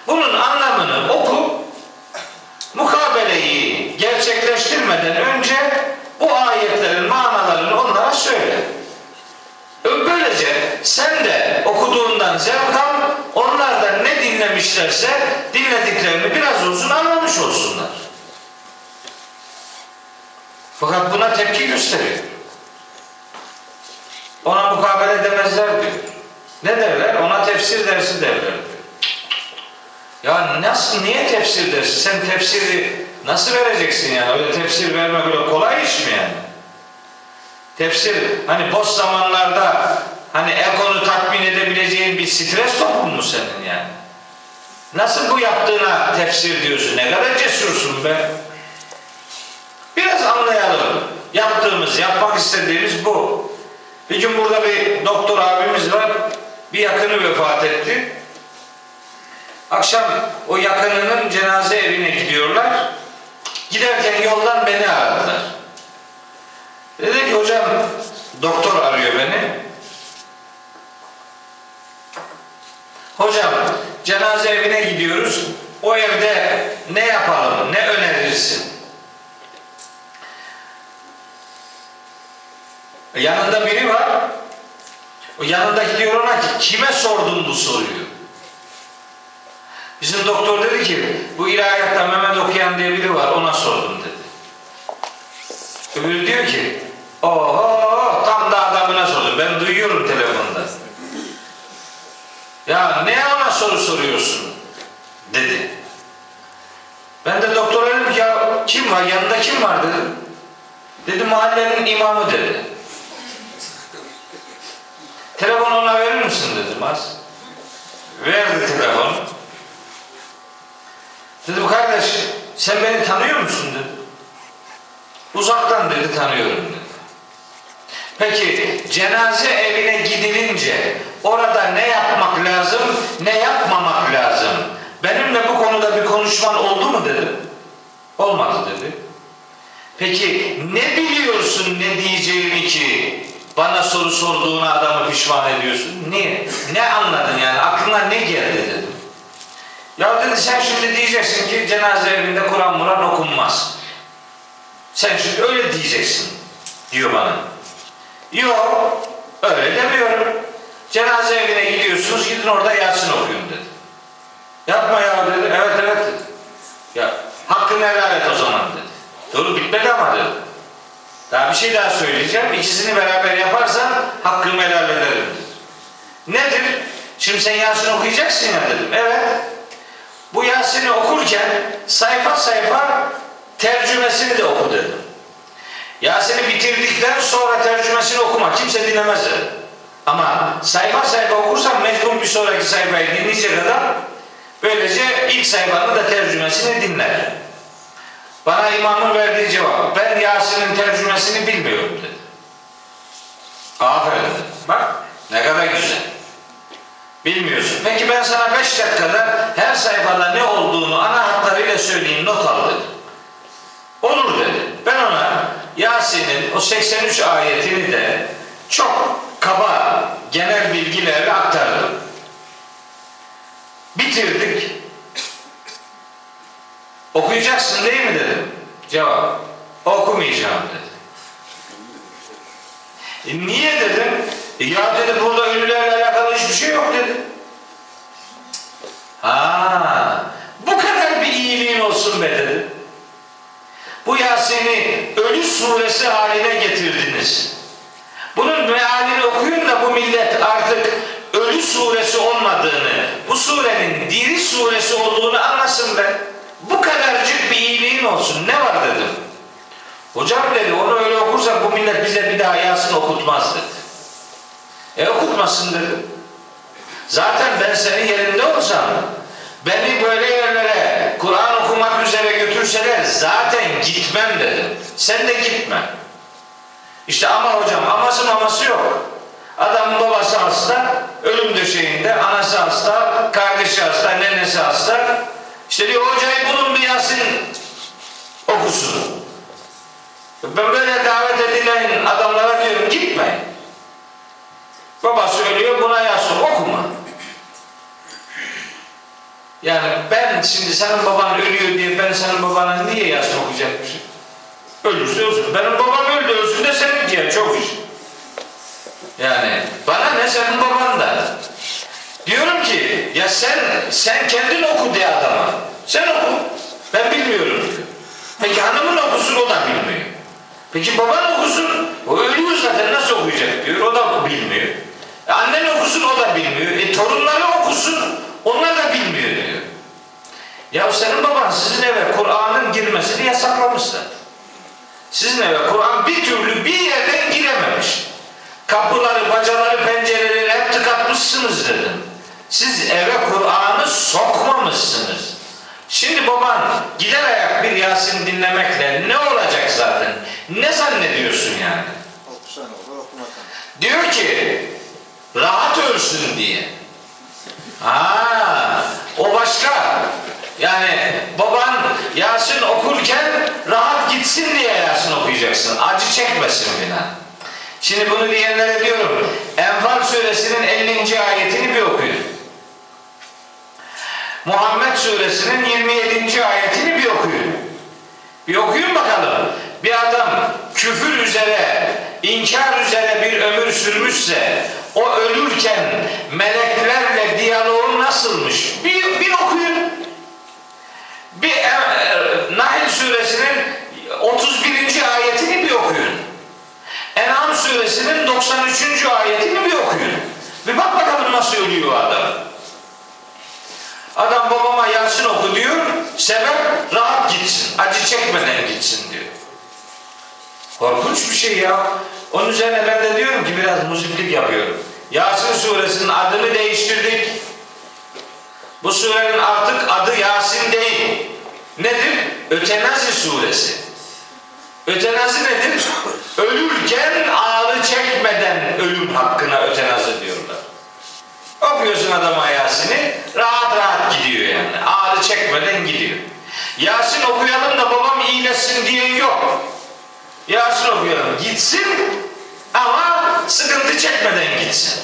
Bunun anlamını oku. Mukabeleyi gerçekleştirmeden önce bu ayetlerin manalarını onlara söyle. Böylece sen de okuduğundan zevk al, onlar ne dinlemişlerse dinlediklerini biraz olsun anlamış olsunlar. Fakat buna tepki gösteriyor. Ona mukabele demezler diyor. Ne derler? Ona tefsir dersi derler diyor. Ya nasıl, niye tefsir dersi? Sen tefsiri nasıl vereceksin yani? Öyle tefsir vermek öyle kolay iş mi yani? Tefsir hani boş zamanlarda hani ekonu tatmin edebileceğin bir stres topun mu senin yani? Nasıl bu yaptığına tefsir diyorsun? Ne kadar cesursun be? Biraz anlayalım. Yaptığımız, yapmak istediğimiz bu. Bir gün burada bir doktor abimiz var. Bir yakını vefat etti. Akşam o yakınının cenaze evine gidiyorlar. Giderken yoldan beni aradılar. Dedi ki hocam doktor arıyor beni. Hocam cenaze evine gidiyoruz. O evde ne yapalım, ne önerirsin? Yanında biri var. O yanındaki diyor ona ki kime sordun bu soruyu? Bizim doktor dedi ki bu ilahiyatta Mehmet okuyan diye biri var ona sordum dedi. Öbürü diyor ki oho tam da adamına sordum. Ben duyuyorum telefonda. Ya ne ona soru soruyorsun? Dedi. Ben de doktora dedim ya kim var yanında kim var dedim. Dedi mahallenin imamı dedi. Telefonu ona verir misin dedim az. Verdi telefonu. Dedim kardeş sen beni tanıyor musun dedi. Uzaktan dedi tanıyorum dedi. Peki cenaze evine gidilince orada ne yapmak lazım, ne yapmamak lazım? Benimle bu konuda bir konuşman oldu mu dedim. Olmadı dedi. Peki ne biliyorsun ne diyeceğimi ki bana soru sorduğuna adamı pişman ediyorsun? Niye? Ne anladın yani? Aklına ne geldi dedim. Ya dedi sen şimdi diyeceksin ki cenaze evinde Kur'an Muran okunmaz. Sen şimdi öyle diyeceksin diyor bana. Yok öyle demiyorum. Cenaze evine gidiyorsunuz gidin orada Yasin okuyun dedi. Yapma ya dedi. Evet evet dedi. Ya hakkını helal et o zaman dedi. Dur bitmedi ama dedi. Daha bir şey daha söyleyeceğim. İkisini beraber yaparsan hakkımı helal ederim. Nedir? Şimdi sen Yasin okuyacaksın ya dedim. Evet. Bu Yasin'i okurken sayfa sayfa tercümesini de oku dedim. Yasin'i bitirdikten sonra tercümesini okuma. Kimse dinlemez dedi. Ama sayfa sayfa okursan mecbur bir sonraki sayfayı dinleyecek adam böylece ilk sayfanın da tercümesini dinler. Bana imamın verdiği cevap ben Yasin'in tercümesini bilmiyorum dedi. Aferin dedim. Bak ne kadar güzel. Bilmiyorsun. Peki ben sana 5 dakikada her sayfada ne olduğunu ana hatlarıyla söyleyeyim not al dedim. Olur dedi. Ben ona Yasin'in o 83 ayetini de çok kaba genel bilgilerle aktardım. Bitirdik. Okuyacaksın değil mi dedim. Cevap. Okumayacağım dedi. E niye dedim? E ya dedi burada ölülerle alakalı hiçbir şey yok dedi. Ha, bu kadar bir iyiliğin olsun be dedi. Bu Yasin'i ölü suresi haline getirdiniz. Bunun mealini okuyun da bu millet artık ölü suresi olmadığını, bu surenin diri suresi olduğunu anlasın be. Bu kadarcık bir iyiliğin olsun. Ne var dedim. Hocam dedi onu öyle okursak bu millet bize bir daha Yasin okutmaz dedi. E okutmasın dedim. Zaten ben senin yerinde olsam beni böyle yerlere Kur'an okumak üzere götürseler zaten gitmem dedim. Sen de gitme. İşte ama hocam aması maması yok. Adamın babası hasta, ölüm döşeğinde, anası hasta, kardeşi hasta, nenesi hasta. İşte diyor hocayı bulun bir Yasin okusun. Ben böyle davet edilen adamlara diyorum gitmeyin. Baba söylüyor buna Yasin okuma. Yani ben şimdi senin baban ölüyor diye ben senin babana niye Yasin okuyacakmışım? Ölürse ölsün. Benim babam öldü ölsün de senin diye çok iş. Yani bana ne senin baban da. Diyorum ki ya sen sen kendin oku diye adama. Sen oku. Ben bilmiyorum. Peki hanımın okusun o da bilmiyor. Peki baban okusun. O ölüyor zaten nasıl okuyacak diyor. O da bilmiyor. E annen okusun o da bilmiyor. E torunları okusun onlar da bilmiyor diyor. Ya senin baban sizin eve Kur'an'ın girmesini yasaklamış zaten. Sizin eve Kur'an bir türlü bir yerden girememiş. Kapıları, bacaları, pencereleri hep tıkatmışsınız dedim. Siz eve Kur'an'ı sokmamışsınız. Şimdi baban gider ayak bir Yasin dinlemekle ne olacak zaten? Ne zannediyorsun yani? Okusan olur okumasan. Diyor ki rahat ölsün diye. Ha, o başka. Yani baban Yasin okurken rahat gitsin diye Yasin okuyacaksın. Acı çekmesin filan. Şimdi bunu diyenlere diyorum. Enfal suresinin 50. ayetini bir okuyun. Muhammed suresinin 27. ayetini bir okuyun. Bir okuyun bakalım. Bir adam küfür üzere, inkar üzere bir ömür sürmüşse o ölürken meleklerle diyaloğu nasılmış? Bir, bir okuyun. Bir e, Nahl suresinin 31. ayetini bir okuyun. En'am suresinin 93. ayetini bir okuyun. Bir bak bakalım nasıl ölüyor adam. Adam babama Yasin oku diyor. Sebep rahat gitsin. Acı çekmeden gitsin diyor. Korkunç bir şey ya. Onun üzerine ben de diyorum ki biraz muziplik yapıyorum. Yasin suresinin adını değiştirdik. Bu surenin artık adı Yasin değil. Nedir? Ötenazi suresi. Ötenazi nedir? Ölürken ağrı çekmeden ölüm hakkına ötenazi diyorlar. Okuyorsun adama Yasin'i, rahat rahat gidiyor yani. Ağrı çekmeden gidiyor. Yasin okuyalım da babam iyileşsin diye yok. Yasin okuyalım. Gitsin ama sıkıntı çekmeden gitsin.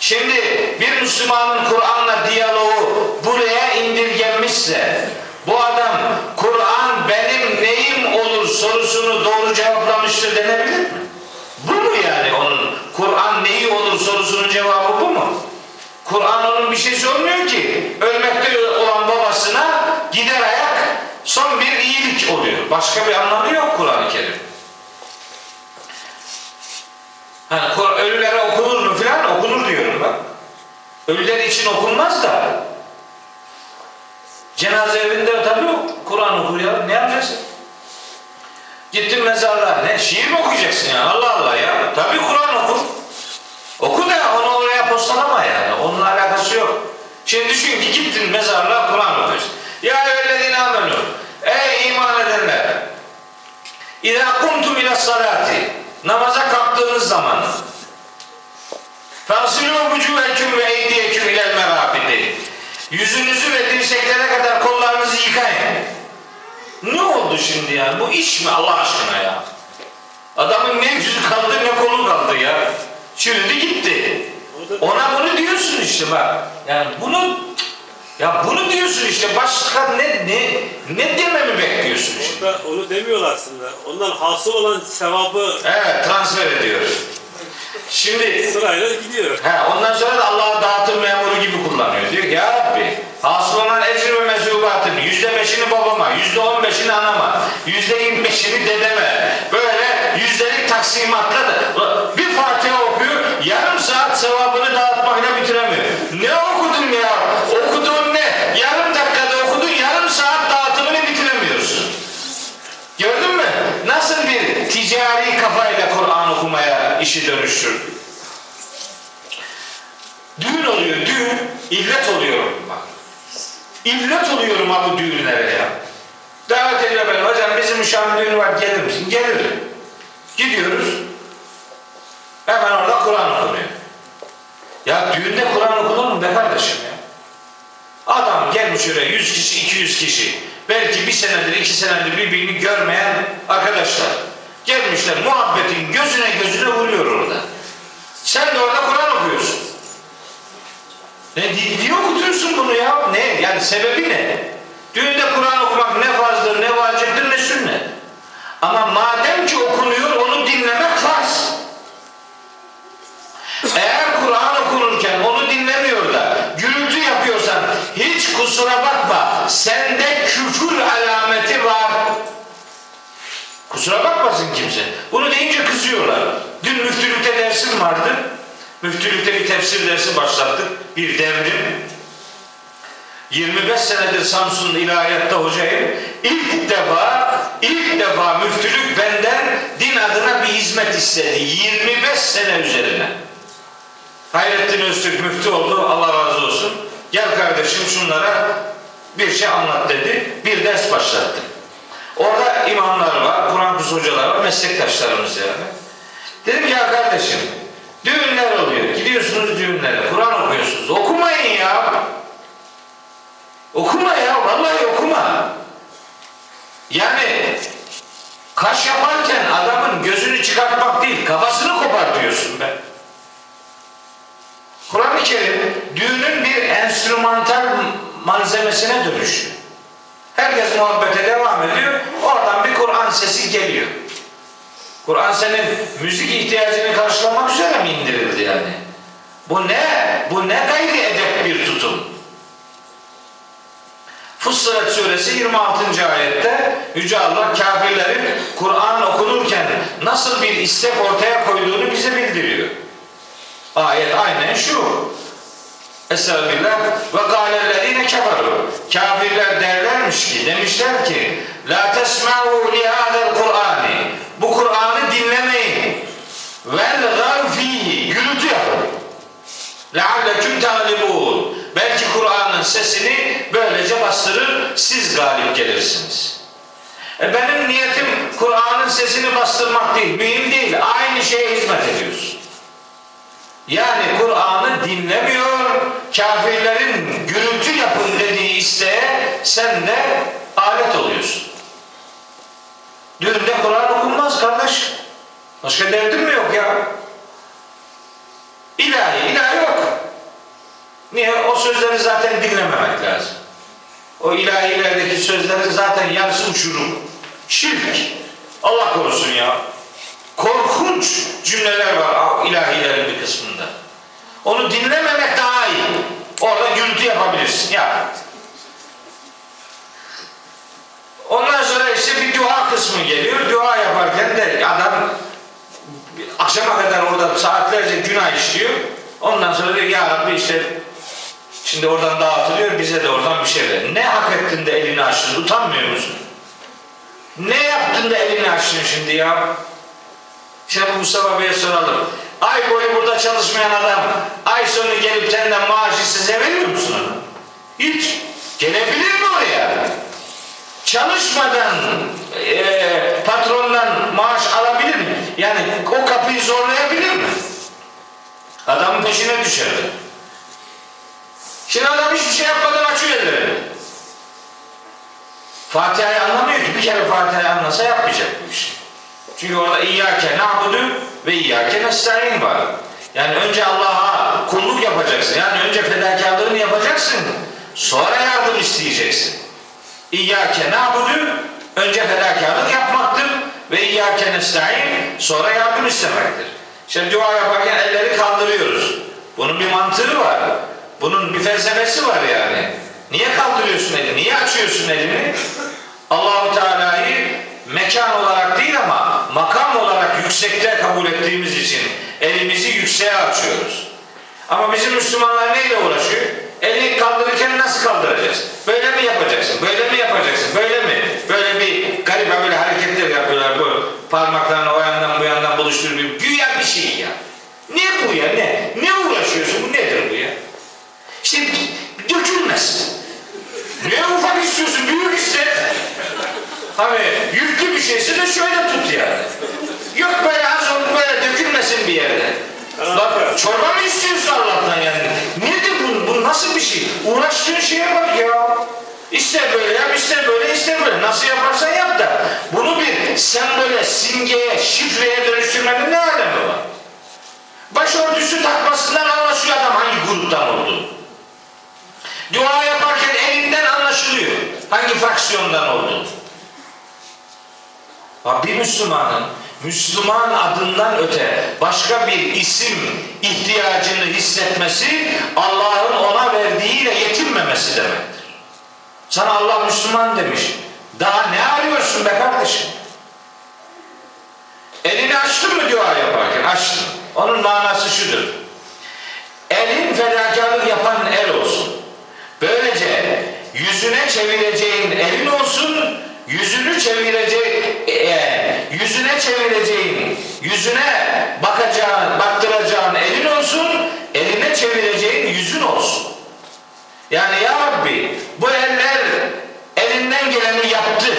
Şimdi bir Müslümanın Kur'an'la diyaloğu buraya indirgenmişse bu adam Kur'an benim neyim olur sorusunu doğru cevaplamıştır denebilir mi? Bu mu yani onun Kur'an neyi olur sorusunun cevabı bu mu? Kur'an onun bir şeysi olmuyor ki. Ölmekte olan babasına gider ayak son bir iyilik oluyor. Başka bir anlamı yok Kur'an-ı Kerim. Hani Kur- ölülere okunur mu filan okunur diyorum bak. Ölüler için okunmaz da. Cenaze evinde tabii Kur'an okur ya. Ne yapacaksın? Gittin mezarlığa ne? Şiir mi okuyacaksın ya? Allah Allah ya. Tabii Kur'an okur. Oku manası yok. Şimdi düşün ki gittin mezarlığa Kur'an okuyorsun. Ya eyyühellezine amenu. Ey iman edenler. İzâ kumtum ila salati. Namaza kalktığınız zaman. Fasilu vucuheküm ve eydiyeküm ilel merafidi. Yüzünüzü ve dirseklere kadar kollarınızı yıkayın. Ne oldu şimdi ya? Bu iş mi Allah aşkına ya? Adamın ne yüzü kaldı ne kolu kaldı ya. Çürüdü gitti. Ona bunu diyorsun işte bak. Yani bunu ya bunu diyorsun işte başka ne ne ne dememi bekliyorsun işte. Orada onu demiyorlar aslında. Ondan hasıl olan sevabı Evet transfer ediyoruz. Şimdi sırayla gidiyor. He, ondan sonra da Allah'ı dağıtım memuru gibi kullanıyor. Diyor ki ya Rabbi hasıl olan ecr ve mesubatın yüzde beşini babama, yüzde on beşini anama, yüzde yirmi beşini dedeme. Böyle yüzdelik taksimatla da bir Fatiha okuyor, yarım saat sevabını dağıtmakla bitiremiyor. Ne Bir ticari kafayla Kur'an okumaya işi dönüştürdü. Düğün oluyor, düğün. illet oluyorum bak. İllet oluyorum ha bu düğünlere ya. Davet ediyor beni, hocam bizim uşağın düğünü var gelir misin? Gelirim. Gidiyoruz. Hemen orada Kur'an okunuyor. Ya düğünde Kur'an okunur mu be kardeşim ya? Adam gelmiş oraya 100 kişi, 200 kişi. Belki bir senedir, iki senedir birbirini görmeyen arkadaşlar. Gelmişler muhabbetin gözüne gözüne vuruyor orada. Sen de orada Kur'an okuyorsun. Ne diye okutuyorsun bunu ya? Ne? Yani sebebi ne? Düğünde Kur'an okumak ne farzdır, ne vaciptir, ne sünnet. Ama madem ki okunuyor onu dinlemek farz. Eğer Kur'an okunurken onu dinlemiyor da gürültü yapıyorsan hiç kusura bakma sende küfür alameti var. Kusura bakmasın kimse. Bunu deyince kızıyorlar. Dün müftülükte dersim vardı. Müftülükte bir tefsir dersi başlattık. Bir devrim. 25 senedir Samsun'un ilahiyatta hocayım. İlk defa, ilk defa müftülük benden din adına bir hizmet istedi. 25 sene üzerine. Hayrettin Öztürk müftü oldu. Allah razı olsun. Gel kardeşim şunlara bir şey anlat dedi. Bir ders başlattı. Orada imamlar var, Kur'an kursu hocalar var, meslektaşlarımız yani. Dedim ki ya kardeşim, düğünler oluyor. Gidiyorsunuz düğünlere, Kur'an okuyorsunuz. Okumayın ya. Okuma ya, vallahi okuma. Yani kaş yaparken adamın gözünü çıkartmak değil, kafasını kopartıyorsun be. Kur'an-ı Kerim düğünün bir enstrümantal malzemesine dönüşüyor. Herkes muhabbete devam ediyor. Oradan bir Kur'an sesi geliyor. Kur'an senin müzik ihtiyacını karşılamak üzere mi indirildi yani? Bu ne? Bu ne gayri edep bir tutum? Fussilet suresi 26. ayette Yüce Allah kafirlerin Kur'an okunurken nasıl bir istek ortaya koyduğunu bize bildiriyor. Ayet aynen şu. Estağfirullah. Ve gâlellezîne keferu. Kafirler derlermiş ki, demişler ki La tesma'u li hâzel Kur'ani. Bu Kur'an'ı dinlemeyin. Vel gav fihi. Gürültü yapın. Lealleküm tâlibûn. Belki Kur'an'ın sesini böylece bastırır, siz galip gelirsiniz. E benim niyetim Kur'an'ın sesini bastırmak değil, mühim değil. Aynı şeye hizmet ediyorsun. Yani Kur'an'ı dinlemiyor, kafirlerin gürültü yapın dediği isteğe sen de alet oluyorsun. Düğünde Kur'an okunmaz kardeş. Başka derdin mi yok ya? İlahi, ilahi yok. Niye? O sözleri zaten dinlememek lazım. O ilahilerdeki sözlerin zaten yarısı uçurum. Şirk. Allah korusun ya. Korkunç cümleler var ilahilerin bir kısmında. Onu dinlememek daha iyi. Orada gürültü yapabilirsin. Ya. Ondan sonra işte bir dua kısmı geliyor. Dua yaparken de adam akşama kadar orada saatlerce günah işliyor. Ondan sonra diyor ya Rabbi işte şimdi oradan dağıtılıyor bize de oradan bir şey ver. Ne hak ettin de elini açtın? Utanmıyor musun? Ne yaptın da elini açtın şimdi ya? Şimdi Mustafa Bey'e soralım. ay boyu burada çalışmayan adam ay sonu gelip senden maaşı size veriyor musun ona? Hiç. Gelebilir mi oraya? Çalışmadan e, patrondan maaş alabilir mi? Yani o kapıyı zorlayabilir mi? Adamın peşine düşer. Şimdi adam hiçbir şey yapmadan açıyor ellerini. Fatiha'yı anlamıyor ki. Bir kere Fatiha'yı anlasa yapmayacak bu işi. Çünkü orada İyyâke na'budu ve İyyâke nestaîn var. Yani önce Allah'a kulluk yapacaksın. Yani önce fedakarlığını yapacaksın. Sonra yardım isteyeceksin. İyyâke na'budu önce fedakarlık yapmaktır ve İyyâke nestaîn sonra yardım istemektir. İşte dua yaparken elleri kaldırıyoruz. Bunun bir mantığı var. Bunun bir felsefesi var yani. Niye kaldırıyorsun elini? Niye açıyorsun elini? Allahu Teala'yı mekan olarak değil ama makam olarak yüksekte kabul ettiğimiz için elimizi yükseğe açıyoruz. Ama bizim Müslümanlar neyle uğraşıyor? Eli kaldırırken nasıl kaldıracağız? Böyle mi yapacaksın? Böyle mi yapacaksın? Böyle mi? Böyle bir garip böyle hareketler yapıyorlar. Bu parmaklarını o yandan bu yandan buluşturuyor. Güya bir şey ya. Ne bu ya? Ne? Ne uğraşıyorsun? Bu nedir bu ya? İşte dökülmesin. Ne ufak istiyorsun? Büyük iste. Hani yüklü bir şeyse de şöyle tut yani. Yok böyle az olup böyle dökülmesin bir yerde. Bak çorba mı istiyorsun Allah'tan yani? Nedir bu? Bu nasıl bir şey? Uğraştığın şeye bak ya. İster böyle yap, ister böyle, ister böyle. Nasıl yaparsan yap da bunu bir sembole, simgeye, şifreye dönüştürmenin ne alemi var? Başörtüsü takmasından anlaşılıyor adam hangi gruptan olduğunu. Dua yaparken elinden anlaşılıyor hangi fraksiyondan olduğunu. Bir Müslümanın Müslüman adından öte başka bir isim ihtiyacını hissetmesi Allah'ın ona verdiğiyle yetinmemesi demektir. Sana Allah Müslüman demiş. Daha ne arıyorsun be kardeşim? Elini açtın mı dua yaparken? Açtın. Onun manası şudur. Elin fedakarlık yapan el olsun. Böylece yüzüne çevireceğin elin olsun, yüzünü çevirecek, e, yüzüne çevireceğin, yüzüne bakacağın, baktıracağın elin olsun, eline çevireceğin yüzün olsun. Yani ya Rabbi bu eller elinden geleni yaptı.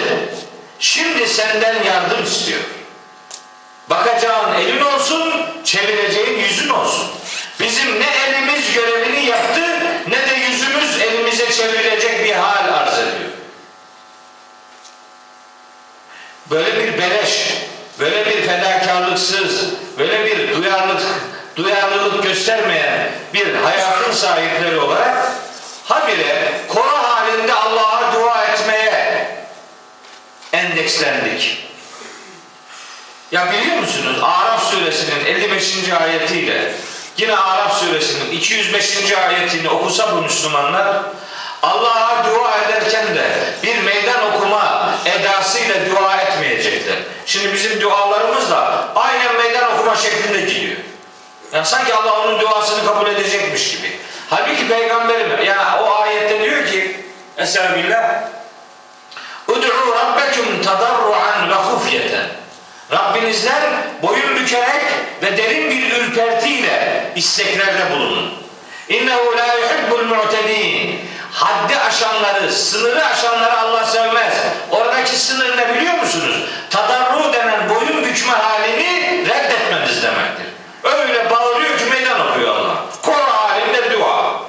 Şimdi senden yardım istiyor. Bakacağın elin olsun, çevireceğin yüzün olsun. Bizim ne elimiz görevini yaptı, ne de yüzümüz elimize çevrilecek bir hal arz ediyor. Böyle bir beleş, böyle bir fedakarlıksız, böyle bir duyarlılık, duyarlılık göstermeyen bir hayatın sahipleri olarak habire koro halinde Allah'a dua etmeye endekslendik. Ya biliyor musunuz Araf suresinin 55. ayetiyle yine Araf suresinin 205. ayetini okusa bu Müslümanlar Allah'a dua ederken de bir meydan okuma edasıyla dua etmeyecekler. Şimdi bizim dualarımız da aynen meydan okuma şeklinde gidiyor. Yani sanki Allah onun duasını kabul edecekmiş gibi. Halbuki peygamberim yani o ayette diyor ki Estağfirullah Ud'u rabbekum tadarruan ve hufyeten Rabbinizden boyun bükerek ve derin bir ürpertiyle isteklerde bulunun. İnnehu la yuhibbul mu'tedin. Haddi aşanları, sınırı aşanları Allah sevmez. Oradaki sınır ne biliyor musunuz? Tadarru denen boyun bükme halini reddetmeniz demektir. Öyle bağırıyor ki meydan okuyor Allah. Koro halinde dua.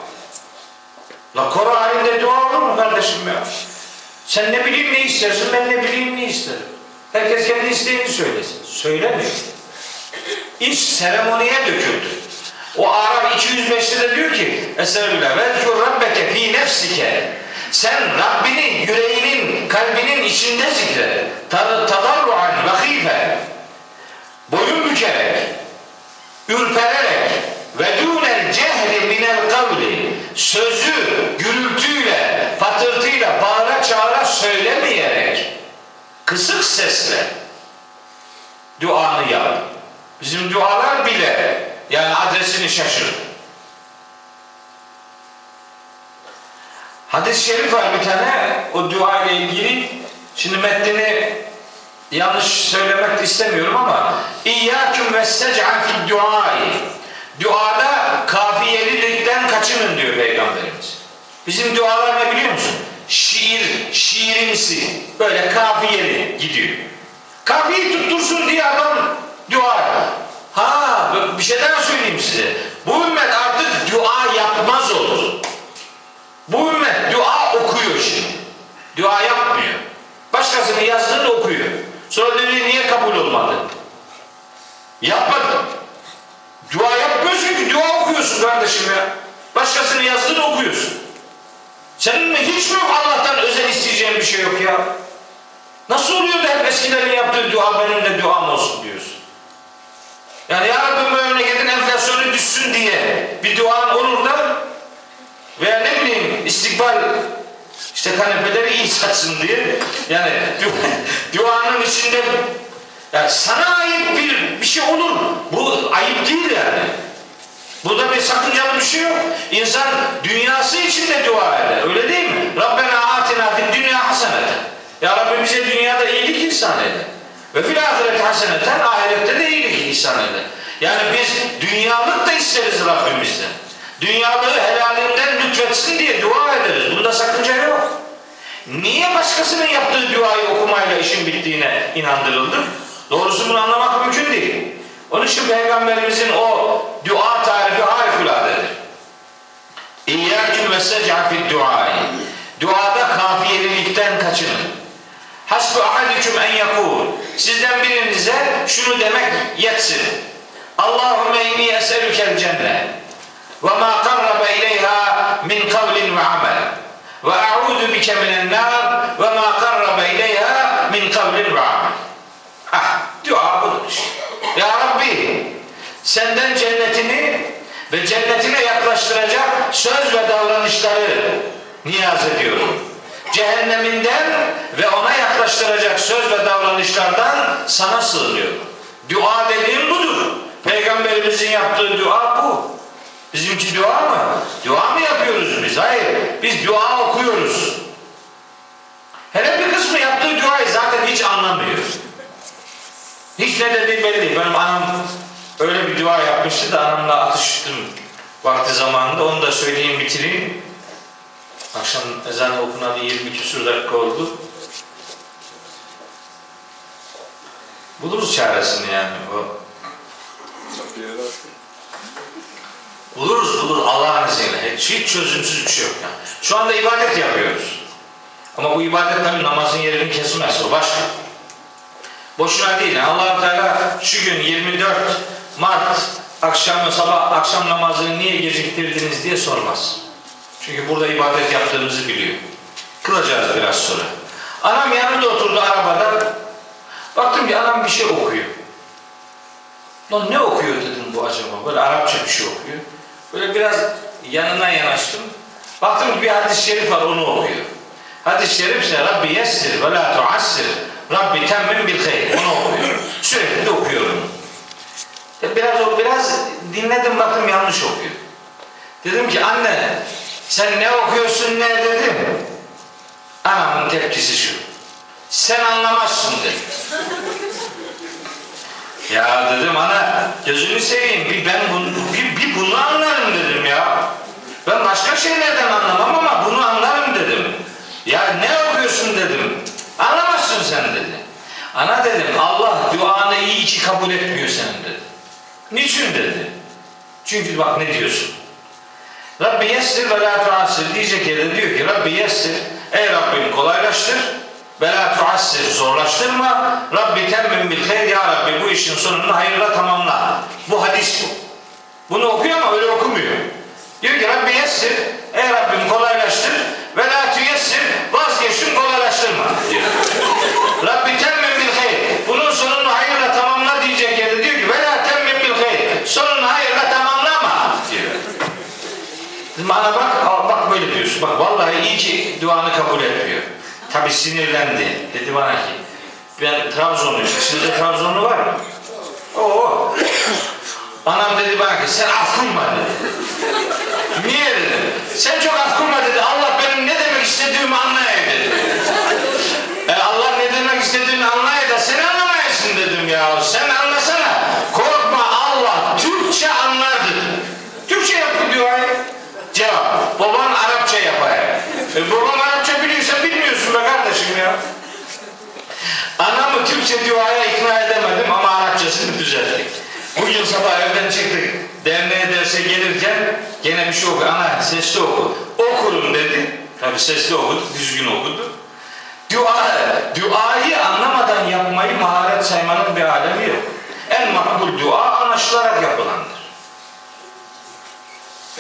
La koro halinde dua olur mu kardeşim ya? Sen ne bileyim ne istersin, ben ne bileyim ne isterim. Herkes kendi isteğini söylesin. Söylemiyor. İş seremoniye döküldü. O Araf 205'te de diyor ki Estağfirullah. Vezkur rabbeke fi nefsike. Sen Rabbini yüreğinin, kalbinin içinde zikret. Tad- Tadarruan ve hife. Boyun bükerek, ürpererek ve dûnel cehri minel kavli sözü gürültüyle, patırtıyla, bağıra çağıra söylemeyerek kısık sesle duanı yap. Bizim dualar bile yani adresini şaşır. Hadis-i şerif var bir tane o dua ile ilgili. Şimdi metnini yanlış söylemek istemiyorum ama İyyâküm ve sec'an fid duai. Duada kafiyelilikten kaçının diyor Peygamberimiz. Bizim dualar ne biliyor musun? Şiir, şiirimsi, böyle kafiyeli gidiyor. Kafiyeyi tuttursun diye adam dua. Ha bir şey daha söyleyeyim size. Bu ümmet artık dua yapmaz oldu. Bu ümmet dua okuyor şimdi. Dua yapmıyor. Başkasının yazdığını okuyor. Sonra diyor niye kabul olmadı? Yapmadı. Dua yapmıyorsun ki dua okuyorsun kardeşim ya. Başkasının yazdığını okuyorsun. Senin mi hiç mi Allah'tan özel isteyeceğin bir şey yok ya? Nasıl oluyor da hep eskilerin yaptığı dua benim de duam olsun diyorsun? Yani ya Rabbi bu memleketin enflasyonu düşsün diye bir duan olur da veya ne bileyim istikbal işte kanepeleri iyi satsın diye yani du- duanın içinde yani sana ait bir bir şey olur. Bu ayıp değil yani. Burada bir sakıncalı bir şey yok. İnsan dünyası için de dua eder. Öyle değil mi? Rabbena atina fid dünya haseneten. Ya Rabbi bize dünyada iyilik ihsan eder. Ve fil ahiret haseneten ahirette de iyilik ihsan. Yani biz dünyalık da isteriz Rabbimizden. Dünyalığı helalinden lütfetsin diye dua ederiz. Bunda sakınca yok. Niye başkasının yaptığı duayı okumayla işin bittiğine inandırıldık? Doğrusu bunu anlamak mümkün değil. Onun için Peygamberimizin o dua tarifi harikuladedir. İyyâküm ve sec'a fid duai. Duada kafiyelilikten kaçının. Hasbu ahadiküm en yakul. Sizden birinize şunu demek yetsin. Allahümme inni eselükel cennet. Ve ma karrabe ileyha min kavlin ve amel. Ve a'udu bike minen nar ve ma karrabe ileyha min kavlin ve amel. Ah, dua budur. Ya Rabbi, senden cennetini ve cennetine yaklaştıracak söz ve davranışları niyaz ediyorum. Cehenneminden ve ona yaklaştıracak söz ve davranışlardan sana sığınıyorum. Dua dediğim budur. Peygamberimizin yaptığı dua bu. Bizimki dua mı? Dua mı yapıyoruz biz? Hayır. Biz dua okuyoruz. Hele bir kısmı yaptığı duayı zaten hiç anlamıyor. Hiç ne dediği belli değil. Benim anam öyle bir dua yapmıştı da anamla atıştım vakti zamanında. Onu da söyleyeyim bitireyim. Akşam ezanı okunalı 20 küsur dakika oldu. Buluruz çaresini yani. O. Buluruz bulur Allah'ın izniyle. Hiç, hiç çözümsüz bir şey yok yani. Şu anda ibadet yapıyoruz. Ama bu ibadet tabii namazın yerini kesmez. O başka. Boşuna değil. allah Teala şu gün 24 Mart akşamı sabah akşam namazını niye geciktirdiniz diye sormaz. Çünkü burada ibadet yaptığımızı biliyor. Kılacağız biraz sonra. Anam yanımda oturdu arabada. Baktım ki anam bir şey okuyor. Lan ne okuyor dedim bu acaba? Böyle Arapça bir şey okuyor. Böyle biraz yanına yanaştım. Baktım ki bir hadis-i şerif var onu okuyor. Hadis-i şerif ise Rabbi yessir ve la tuassir. Rabbi temmim bil hayr. Onu okuyor. Sürekli de okuyorum. Biraz biraz dinledim baktım yanlış okuyor. Dedim ki anne sen ne okuyorsun ne dedim. Anamın tepkisi şu. Sen anlamazsın dedi. Ya dedim ana gözünü seveyim bir ben bunu, bir, bir bunu anlarım dedim ya. Ben başka şeylerden anlamam ama bunu anlarım dedim. Ya ne okuyorsun dedim. Anlamazsın sen dedi. Ana dedim Allah duanı iyi ki kabul etmiyor senin dedi. Niçin dedi. Çünkü bak ne diyorsun. Rabbi yessir ve la tuassir diyecek yerde diyor ki Rabbi yessir ey Rabbim kolaylaştır ve la tuassir zorlaştırma Rabbi temmim bil hayr ya Rabbi bu işin sonunu hayırla tamamla. Bu hadis bu. Bunu okuyor ama öyle okumuyor. Diyor ki Rabbi yessir ey Rabbim kolaylaştır ve la tüyessir vazgeçtim kolaylaştırma diyor. Rabbi temmim bil hayr bunun sonunu hayırla tamamla diyecek yerde diyor ki ve la temmim bil hayr sonunu hayırla tamamlama diyor. Bana bak, bak böyle diyorsun. Bak vallahi iyi ki duanı kabul etmiyor. Tabi sinirlendi. Dedi bana ki ben Trabzonluyum. Sizde Trabzonlu var mı? Oo. Anam dedi bana ki sen afkunma dedi. Niye dedim. Sen çok afkunma dedi. Allah benim ne demek istediğimi anlayayım dedi. E Allah ne demek istediğini anlayayım da seni ya sen anlasana. Korkma Allah Türkçe anlar dedi. Türkçe yap bu duayı. Cevap. Baban Arapça yapar. E, babam Arapça biliyorsa bilmiyorsun be kardeşim ya. Anamı Türkçe duaya ikna edemedim ama Arapçasını düzelttik. Bugün sabah evden çıktık. Derneğe derse gelirken gene bir şey oku. Ana sesli oku. Okurum dedi. Tabi sesli okudu, düzgün okudu. Dua, duayı anlamadan yapmayı maharet saymanın bir alemi yok. En makbul dua anlaşılarak yapılandır.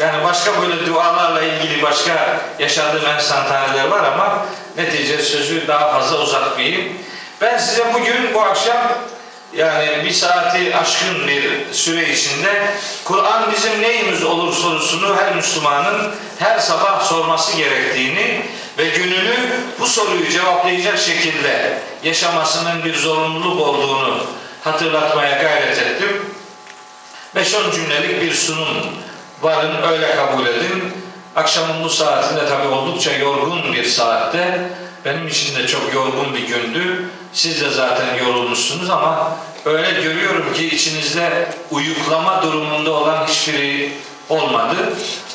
Yani başka böyle dualarla ilgili başka yaşadığım enstantaneler var ama netice sözü daha fazla uzatmayayım. Ben size bugün bu akşam yani bir saati aşkın bir süre içinde Kur'an bizim neyimiz olur sorusunu her Müslümanın her sabah sorması gerektiğini ve gününü bu soruyu cevaplayacak şekilde yaşamasının bir zorunluluk olduğunu hatırlatmaya gayret ettim. 5-10 cümlelik bir sunum varın öyle kabul edin. Akşamın bu saatinde tabii oldukça yorgun bir saatte. Benim için de çok yorgun bir gündü. Siz de zaten yorulmuşsunuz ama öyle görüyorum ki içinizde uyuklama durumunda olan hiçbiri olmadı.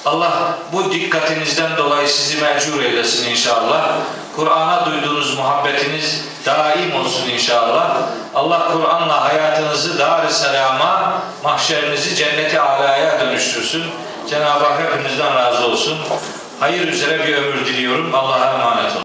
Allah bu dikkatinizden dolayı sizi mecbur eylesin inşallah. Kur'an'a duyduğunuz muhabbetiniz daim olsun inşallah. Allah Kur'an'la hayatınızı dar-ı selama, mahşerinizi cenneti alaya dönüştürsün. Cenab-ı Hak hepinizden razı olsun. Hayır üzere bir ömür diliyorum. Allah'a emanet olun.